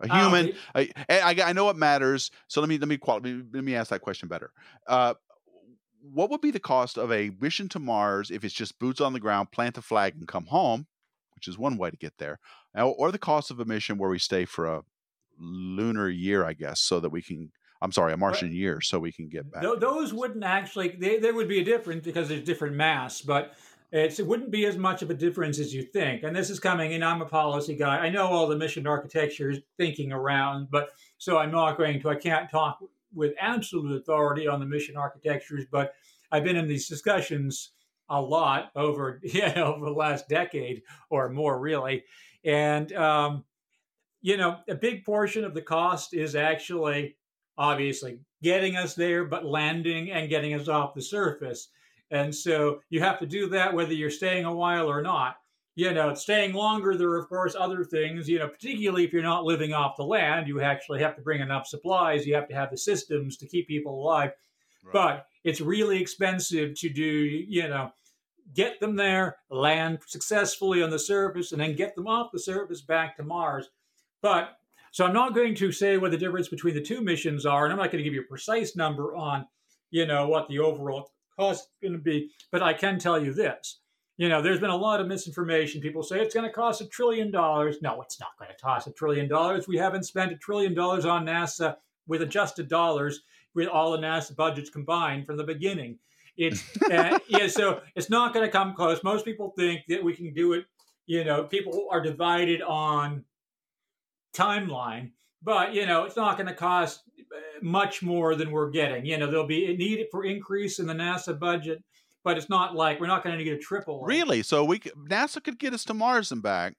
A Uh, human. it- I, I I know it matters. So let me let me qual- let me, ask that question better. Uh, what would be the cost of a mission to Mars if it's just boots on the ground, plant a flag, and come home, which is one way to get there, or, or the cost of a mission where we stay for a lunar year, I guess, so that we can. I'm sorry, a Martian year, so we can get back. Th- those wouldn't actually. They, they would be a different because there's different mass, but it's, it wouldn't be as much of a difference as you think. And this is coming, and I'm a policy guy. I know all the mission architecture thinking around, but so I'm not going to, I can't talk with absolute authority on the mission architectures, but I've been in these discussions a lot over, know, over the last decade or more, really. And, um, you know, a big portion of the cost is actually obviously getting us there, but landing and getting us off the surface. And so you have to do that whether you're staying a while or not. You know, staying longer, there are, of course, other things, you know, particularly if you're not living off the land, you actually have to bring enough supplies. You have to have the systems to keep people alive. Right. But it's really expensive to do, you know, get them there, land successfully on the surface, and then get them off the surface back to Mars. But so I'm not going to say what the difference between the two missions are, and I'm not going to give you a precise number on, you know, what the overall cost is going to be. But I can tell you this. You know, there's been a lot of misinformation. People say it's going to cost a trillion dollars. No, it's not going to cost a trillion dollars. We haven't spent a trillion dollars on NASA with adjusted dollars with all the NASA budgets combined from the beginning. It's uh, yeah, so it's not going to come close. Most people think that we can do it. You know, people are divided on timeline, but you know, it's not going to cost much more than we're getting. You know, there'll be a need for increase in the NASA budget, but it's not like we're not going to get a triple. Really? So we NASA could get us to Mars and back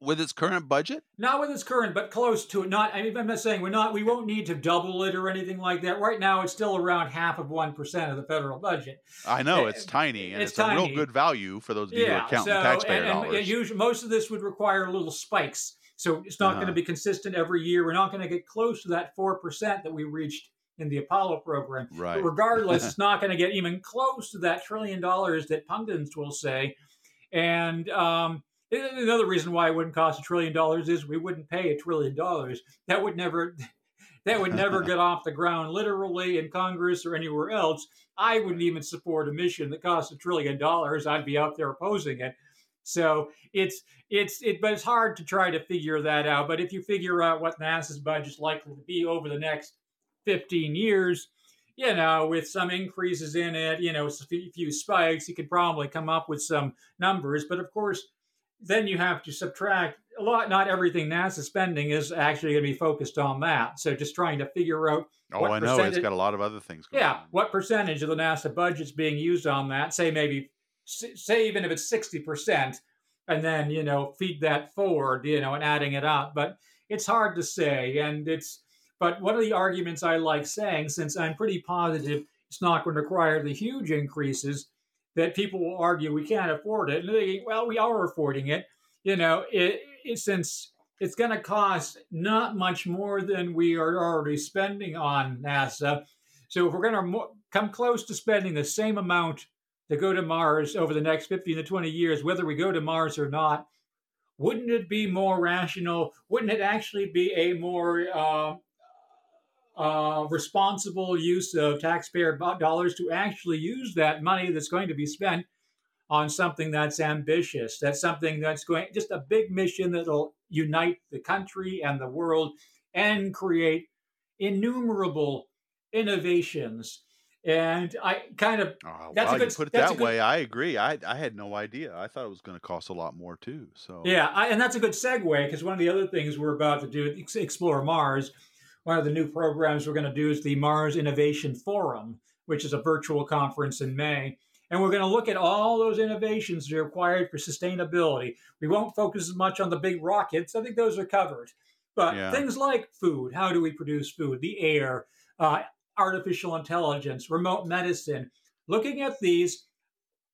with its current budget? Not with its current, but close to it. Not. I mean, I'm not saying we're not. We won't need to double it or anything like that. Right now, it's still around half of one percent of the federal budget. I know it's tiny, and it's, it's tiny. a real good value for those of you yeah, who count so, taxpayer and, and dollars. Usually, most of this would require little spikes, so it's not uh-huh. going to be consistent every year. We're not going to get close to that four percent that we reached in the Apollo program. Right. But regardless, it's not going to get even close to that trillion dollars that pundits will say, and. Um, Another reason why it wouldn't cost a trillion dollars is we wouldn't pay a trillion dollars. That would never that would never get off the ground literally in Congress or anywhere else. I wouldn't even support a mission that costs a trillion dollars. I'd be out there opposing it. So it's it's it but it's hard to try to figure that out. But if you figure out what NASA's budget is likely to be over the next 15 years, you know, with some increases in it, you know, a few spikes, you could probably come up with some numbers. But of course, then you have to subtract a lot. Not everything NASA spending is actually going to be focused on that. So just trying to figure out. Oh, I know it's got a lot of other things. yeah, on. what percentage of the NASA budget is being used on that? Say maybe, say even if it's sixty percent, and then you know feed that forward, you know, and adding it up. But it's hard to say, and it's. But one of the arguments I like saying, since I'm pretty positive it's not going to require the huge increases, that people will argue we can't afford it. And they, well, we are affording it. You know, it, it since it's going to cost not much more than we are already spending on NASA. So if we're going to mo- come close to spending the same amount to go to Mars over the next 15 to 20 years, whether we go to Mars or not, wouldn't it be more rational? Wouldn't it actually be a more uh, uh, responsible use of taxpayer dollars to actually use that money that's going to be spent on something that's ambitious. That's something that's going just a big mission that'll unite the country and the world and create innumerable innovations. And I kind of oh, that's wow, a good, you put it that good, way. I agree. I I had no idea. I thought it was going to cost a lot more too. So yeah, I, and that's a good segue because one of the other things we're about to do explore Mars one of the new programs we're going to do is the Mars Innovation Forum, which is a virtual conference in May. And we're going to look at all those innovations that are required for sustainability. We won't focus as much on the big rockets. I think those are covered. But yeah. things like food, how do we produce food, the air, uh, artificial intelligence, remote medicine, looking at these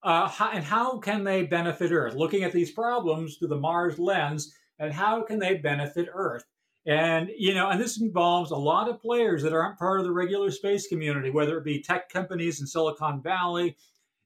uh, how, and how can they benefit Earth? Looking at these problems through the Mars lens and how can they benefit Earth? And, you know, and this involves a lot of players that aren't part of the regular space community, whether it be tech companies in Silicon Valley.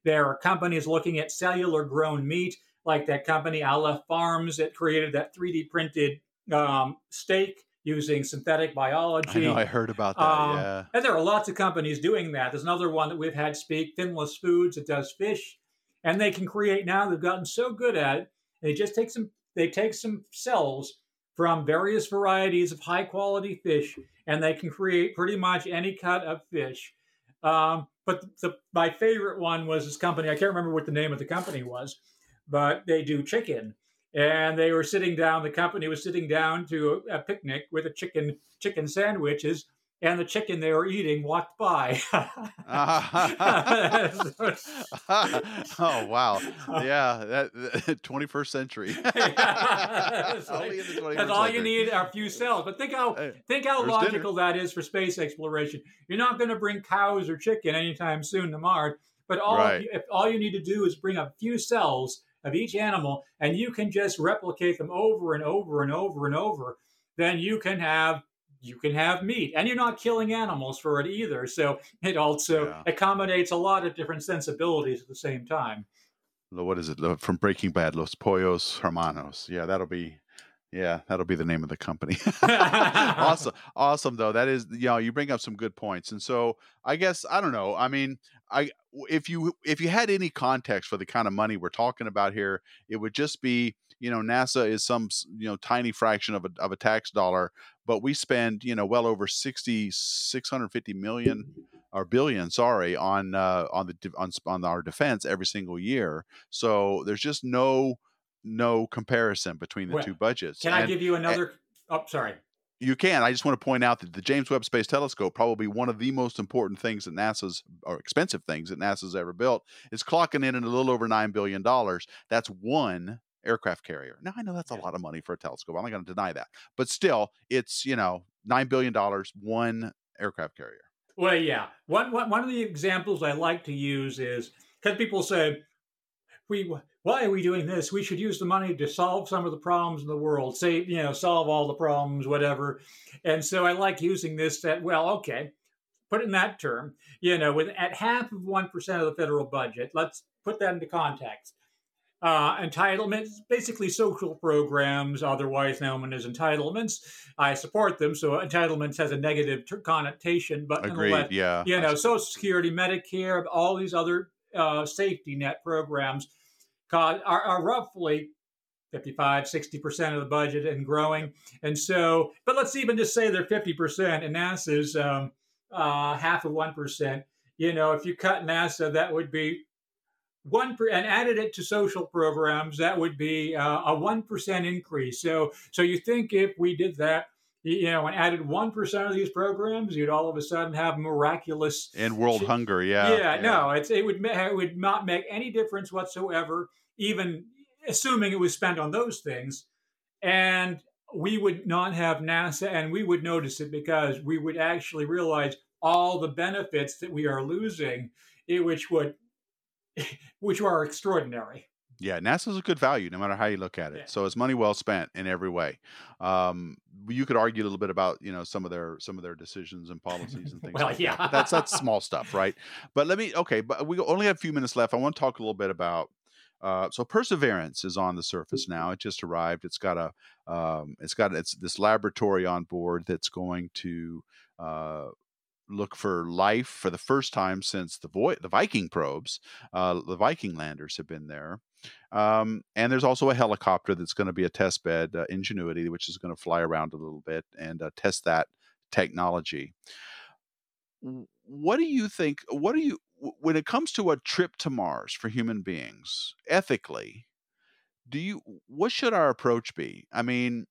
There are companies looking at cellular grown meat, like that company Aleph Farms that created that 3D printed um, steak using synthetic biology. I know, I heard about that. Um, yeah. And there are lots of companies doing that. There's another one that we've had speak, Finless Foods, that does fish. And they can create now, they've gotten so good at it, they just take some they take some cells from various varieties of high quality fish, and they can create pretty much any cut of fish. Um, but the, my favorite one was this company. I can't remember what the name of the company was, but they do chicken. And they were sitting down. The company was sitting down to a, a picnic with a chicken chicken sandwiches, and the chicken they were eating walked by. oh wow! Yeah, that twenty first century. that's, like, that's all you need are a few cells. But think how hey, think how logical dinner. that is for space exploration. You're not going to bring cows or chicken anytime soon to Mars. But all right. if all you need to do is bring a few cells of each animal, and you can just replicate them over and over and over and over, then you can have you can have meat. And you're not killing animals for it either. So it also yeah. accommodates a lot of different sensibilities at the same time. What is it? From breaking bad los pollos hermanos. Yeah that'll be yeah that'll be the name of the company. Awesome. Awesome though. That is you know you bring up some good points. And so i guess i don't know. I mean i if you if you had any context for the kind of money we're talking about here it would just be you know nasa is some you know tiny fraction of a, of a tax dollar but we spend you know well over 60 650 million or billion sorry on uh, on the on, on our defense every single year. So there's just no no comparison between the well, two budgets can and, i give you another and, oh sorry you can. I just want to point out that the James Webb Space Telescope, probably one of the most important things that NASA's, or expensive things that NASA's ever built, is clocking in at a little over $9 billion. That's one aircraft carrier. Now I know that's a lot of money for a telescope. I'm not going to deny that, but still, it's you know nine billion dollars one aircraft carrier. Well, yeah. One, one one of the examples I like to use is because people say we why are we doing this? We should use the money to solve some of the problems in the world, say you know solve all the problems, whatever. And so I like using this that well, okay. Put it in that term, you know, with at half of one percent of the federal budget. Let's put that into context uh, entitlements, basically social programs, otherwise known as entitlements. I support them, so entitlements has a negative ter- connotation, but Agreed, yeah, you know, Social Security, Medicare, all these other uh, safety net programs are, are roughly 55, 60% of the budget and growing. And so, but let's even just say they're 50% and NASA's um, uh, half of 1%. You know, if you cut NASA, that would be one per, and added it to social programs, that would be uh, a one percent increase. So, so you think if we did that, you know, and added one percent of these programs, you'd all of a sudden have miraculous and world hunger. Yeah, yeah, yeah, no, it's it would it would not make any difference whatsoever, even assuming it was spent on those things, and we would not have NASA, and we would notice it because we would actually realize all the benefits that we are losing, which would which are extraordinary. Yeah, NASA's a good value no matter how you look at it. Yeah. So it's money well spent in every way. Um, you could argue a little bit about you know some of their some of their decisions and policies and things. well, like yeah, that. that's that's small stuff, right? But let me okay, but we only have a few minutes left. I want to talk a little bit about. Uh, so Perseverance is on the surface now. It just arrived. It's got a um, it's got it's this laboratory on board that's going to uh, look for life for the first time since the Voy- the Viking probes. Uh, the Viking landers have been there. Um, and there's also a helicopter that's going to be a test bed, uh, Ingenuity, which is going to fly around a little bit and uh, test that technology. What do you think? What do you, when it comes to a trip to Mars for human beings, ethically, do you, what should our approach be? I mean,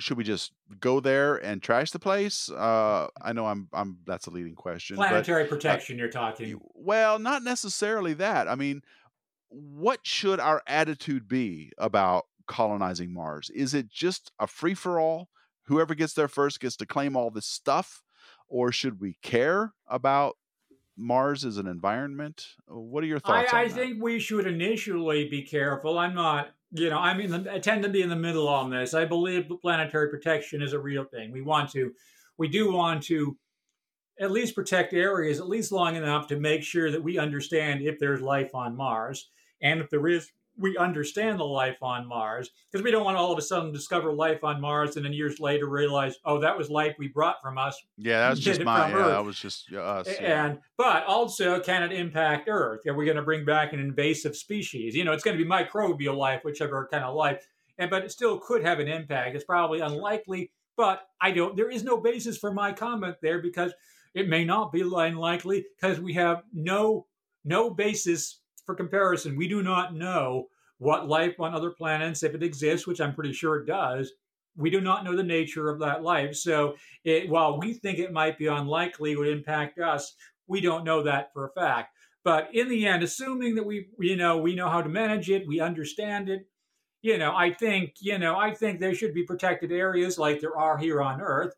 should we just go there and trash the place? Uh, I know I'm I'm that's a leading question. Planetary but, protection, uh, you're talking. Well, not necessarily that. I mean, what should our attitude be about colonizing Mars? Is it just a free for all? Whoever gets there first gets to claim all this stuff, or should we care about Mars as an environment? What are your thoughts? I, I think we should initially be careful. I'm not you know, I mean, I tend to be in the middle on this. I believe planetary protection is a real thing. We want to, we do want to at least protect areas at least long enough to make sure that we understand if there's life on Mars. And if there is, we understand the life on Mars because we don't want to all of a sudden discover life on Mars and then years later realize, oh, that was life we brought from us. Yeah, that was just my. Yeah, that was just us. Yeah. And but also, can it impact Earth? Are we going to bring back an invasive species? You know, it's going to be microbial life, whichever kind of life, and but it still could have an impact. It's probably unlikely, but I don't. There is no basis for my comment there because It may not be unlikely because we have no no basis for comparison. We do not know what life on other planets, if it exists, which I'm pretty sure it does, we do not know the nature of that life. So it, while we think it might be unlikely it would impact us, we don't know that for a fact. But in the end, assuming that we, you know, we know how to manage it, we understand it, you know, I think, you know, I think there should be protected areas like there are here on Earth.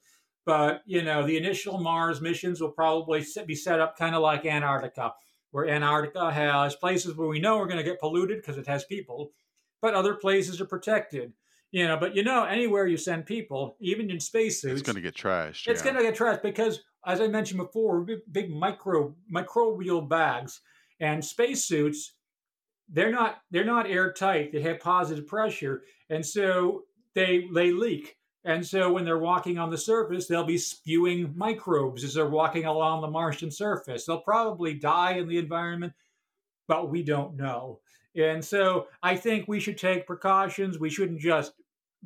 But, you know, the initial Mars missions will probably be set up kind of like Antarctica, where Antarctica has places where we know we're going to get polluted because it has people, but other places are protected. You know, but you know, anywhere you send people, even in spacesuits, it's going to get trashed. It's yeah. going to get trashed because, as I mentioned before, big, micro microbial bags and spacesuits they're not they're not airtight. They have positive pressure, and so they they leak. And so when they're walking on the surface, they'll be spewing microbes as they're walking along the Martian surface. They'll probably die in the environment, but we don't know. And so I think we should take precautions. We shouldn't just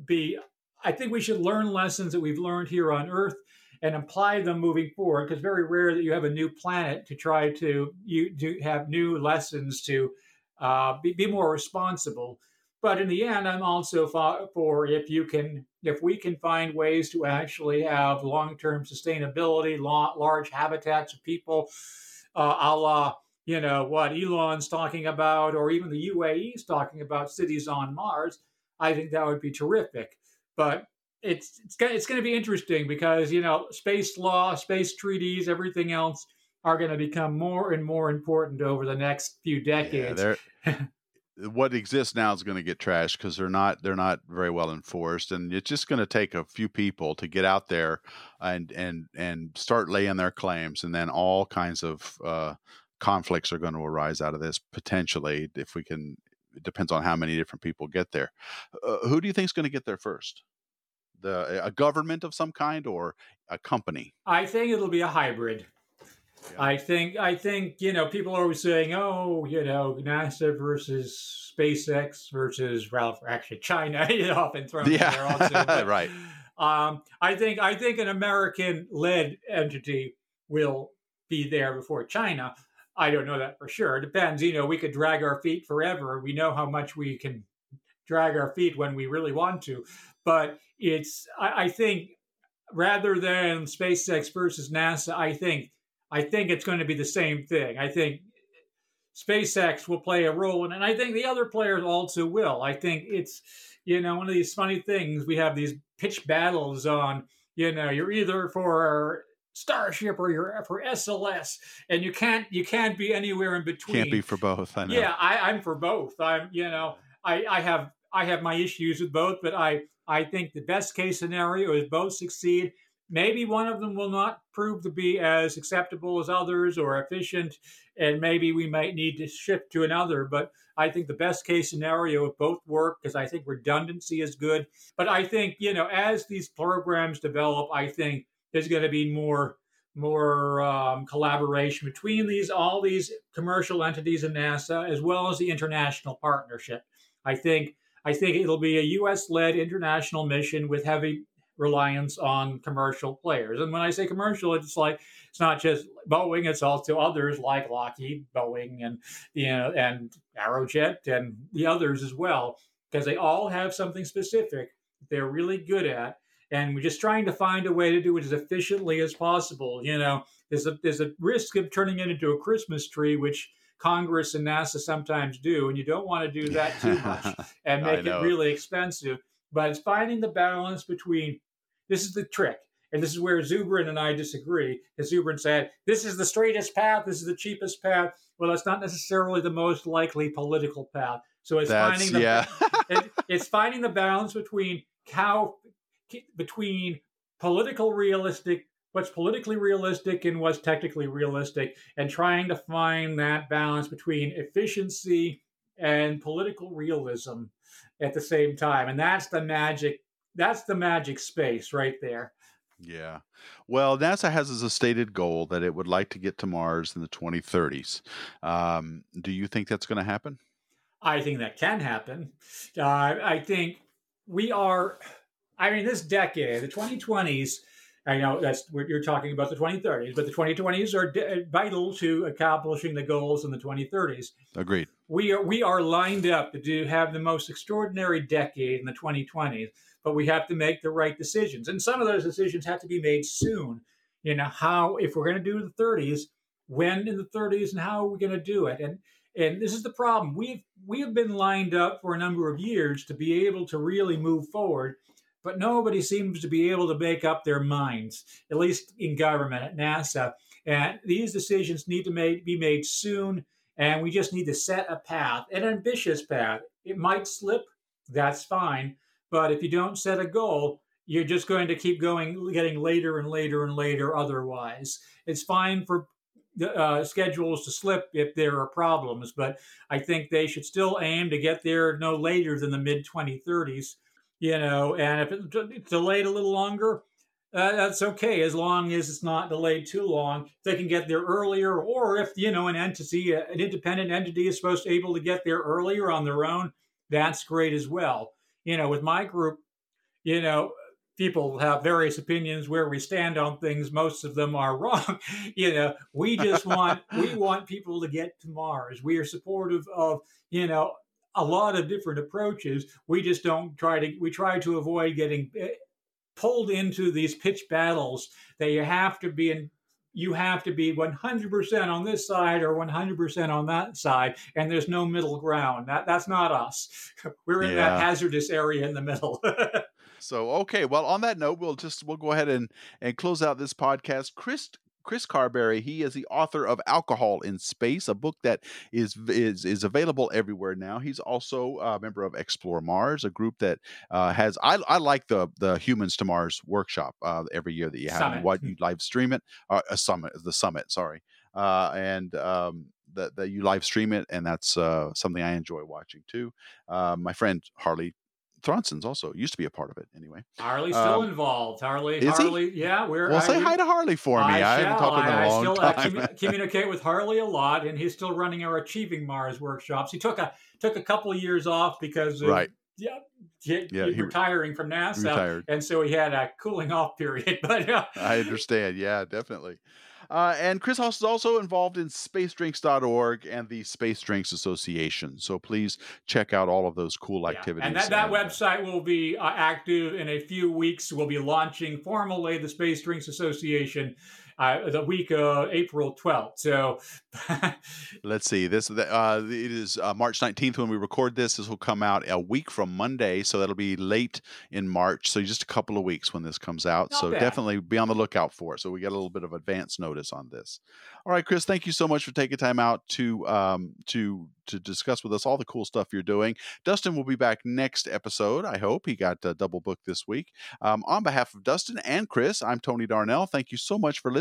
be I think we should learn lessons that we've learned here on Earth and apply them moving forward because very rare that you have a new planet to try to you to have new lessons to uh, be, be more responsible. But in the end, I'm also for, if you can, if we can find ways to actually have long-term sustainability, large habitats of people, uh, a la you know what Elon's talking about, or even the UAE's talking about cities on Mars. I think that would be terrific. But it's it's it's going to be interesting because you know space law, space treaties, everything else are going to become more and more important over the next few decades. Yeah, what exists now is going to get trashed because they're not they're not very well enforced, and it's just going to take a few people to get out there and and and start laying their claims, and then all kinds of uh, conflicts are going to arise out of this potentially if we can. It depends on how many different people get there. Uh, who do you think is going to get there first? The a government of some kind or a company? I think it'll be a hybrid. I think I think you know people are always saying, oh, you know, NASA versus SpaceX versus Ralph, actually China, you know, often thrown yeah. there also. But, right. Um, I think I think an American-led entity will be there before China. I don't know that for sure. It depends. You know, we could drag our feet forever. We know how much we can drag our feet when we really want to, but it's. I, I think rather than SpaceX versus NASA, I think I think it's going to be the same thing. I think SpaceX will play a role, and I think the other players also will. I think it's, you know, one of these funny things. We have these pitch battles on, you know, you're either for Starship or you're for SLS, and you can't you can't be anywhere in between. Can't be for both. I know. Yeah, I, I'm for both. I'm, you know, I, I have I have my issues with both, but I I think the best case scenario is both succeed maybe one of them will not prove to be as acceptable as others or efficient, and maybe we might need to shift to another. But I think the best case scenario of both work because I think redundancy is good. But I think, you know, as these programs develop, I think there's going to be more more um, collaboration between these all these commercial entities in NASA as well as the international partnership. I think I think it'll be a U.S. led international mission with heavy reliance on commercial players. And when I say commercial, it's like it's not just Boeing; it's also others like Lockheed, Boeing, and you know, and Aerojet, and the others as well, because they all have something specific they're really good at. And we're just trying to find a way to do it as efficiently as possible. You know, there's a there's a risk of turning it into a Christmas tree, which Congress and NASA sometimes do, and you don't want to do that too much and make it really expensive. But it's finding the balance between this is the trick. And this is where Zubrin and I disagree. Because Zubrin said, this is the straightest path, this is the cheapest path. Well, it's not necessarily the most likely political path. So it's That's, finding the yeah. it, it's finding the balance between how between political realistic what's politically realistic and what's technically realistic and trying to find that balance between efficiency and political realism at the same time and that's the magic that's the magic space right there. Yeah. Well, NASA has as a stated goal that it would like to get to Mars in the 2030s. Um, do you think that's going to happen? I think that can happen. Uh, I think we are, I mean, this decade, the 2020s, I know that's what you're talking about the 2030s, but the 2020s are vital to accomplishing the goals in the 2030s. Agreed. We are we are lined up to do, have the most extraordinary decade in the 2020s, but we have to make the right decisions, and some of those decisions have to be made soon. You know how if we're going to do the 30s, when in the 30s, and how are we going to do it? And and this is the problem. We've we have been lined up for a number of years to be able to really move forward but nobody seems to be able to make up their minds, at least in government at NASA. And these decisions need to make, be made soon, and we just need to set a path, an ambitious path. It might slip, that's fine, but if you don't set a goal, you're just going to keep going, getting later and later and later otherwise. It's fine for uh, schedules to slip if there are problems, but I think they should still aim to get there no later than the mid 2030s you know, and if it's delayed a little longer, uh, that's okay as long as it's not delayed too long. They can get there earlier, or if you know an entity, uh, an independent entity, is supposed to be able to get there earlier on their own, that's great as well. You know, with my group, you know, people have various opinions where we stand on things. Most of them are wrong. you know, we just want we want people to get to Mars. We are supportive of you know a lot of different approaches. We just don't try to, we try to avoid getting eh, pulled into these pitch battles that you have to be in you have to be 100% on this side or 100% on that side and there's no middle ground. That that's not us. We're in yeah. that hazardous area in the middle. So okay well on that note we'll just we'll go ahead and and close out this podcast. Chris Chris Carberry. He is the author of Alcohol in Space, a book that is is is available everywhere now. He's also a member of Explore Mars, a group that uh, has. I, I like the the Humans to Mars workshop uh, every year that you have. Summit. What you live stream it, uh, a summit, the summit. Sorry, uh, and um, that, that you live stream it, and that's uh, something I enjoy watching too. Uh, my friend Harley Thronson's also used to be a part of it anyway. Harley's still um, involved. Harley, is Harley, he? yeah, we're. Well, I, say hi to Harley for me. I, I haven't talked to him in a long still, time. I still communicate with Harley a lot, and he's still running our Achieving Mars workshops. He took a took a couple of years off because of, right. Yeah, he, yeah, he, retiring from NASA, retired. and so he had a cooling off period. But uh, I understand. Yeah, definitely. Uh, and Chris Hoss is also involved in spacedrinks.org and the Space Drinks Association. So please check out all of those cool activities. Yeah. And that, that website will be uh, active in a few weeks. We'll be launching formally the Space Drinks Association uh, the week of April 12th. So let's see. This uh, it is uh, March 19th when we record this. This will come out a week from Monday, so that'll be late in March. So just a couple of weeks when this comes out. Not so bad. definitely be on the lookout for it. So we get a little bit of advance notice on this. All right, Chris, thank you so much for taking time out to um, to to discuss with us all the cool stuff you're doing. Dustin will be back next episode. I hope he got uh, double booked this week. Um, on behalf of Dustin and Chris, I'm Tony Darnell. Thank you so much for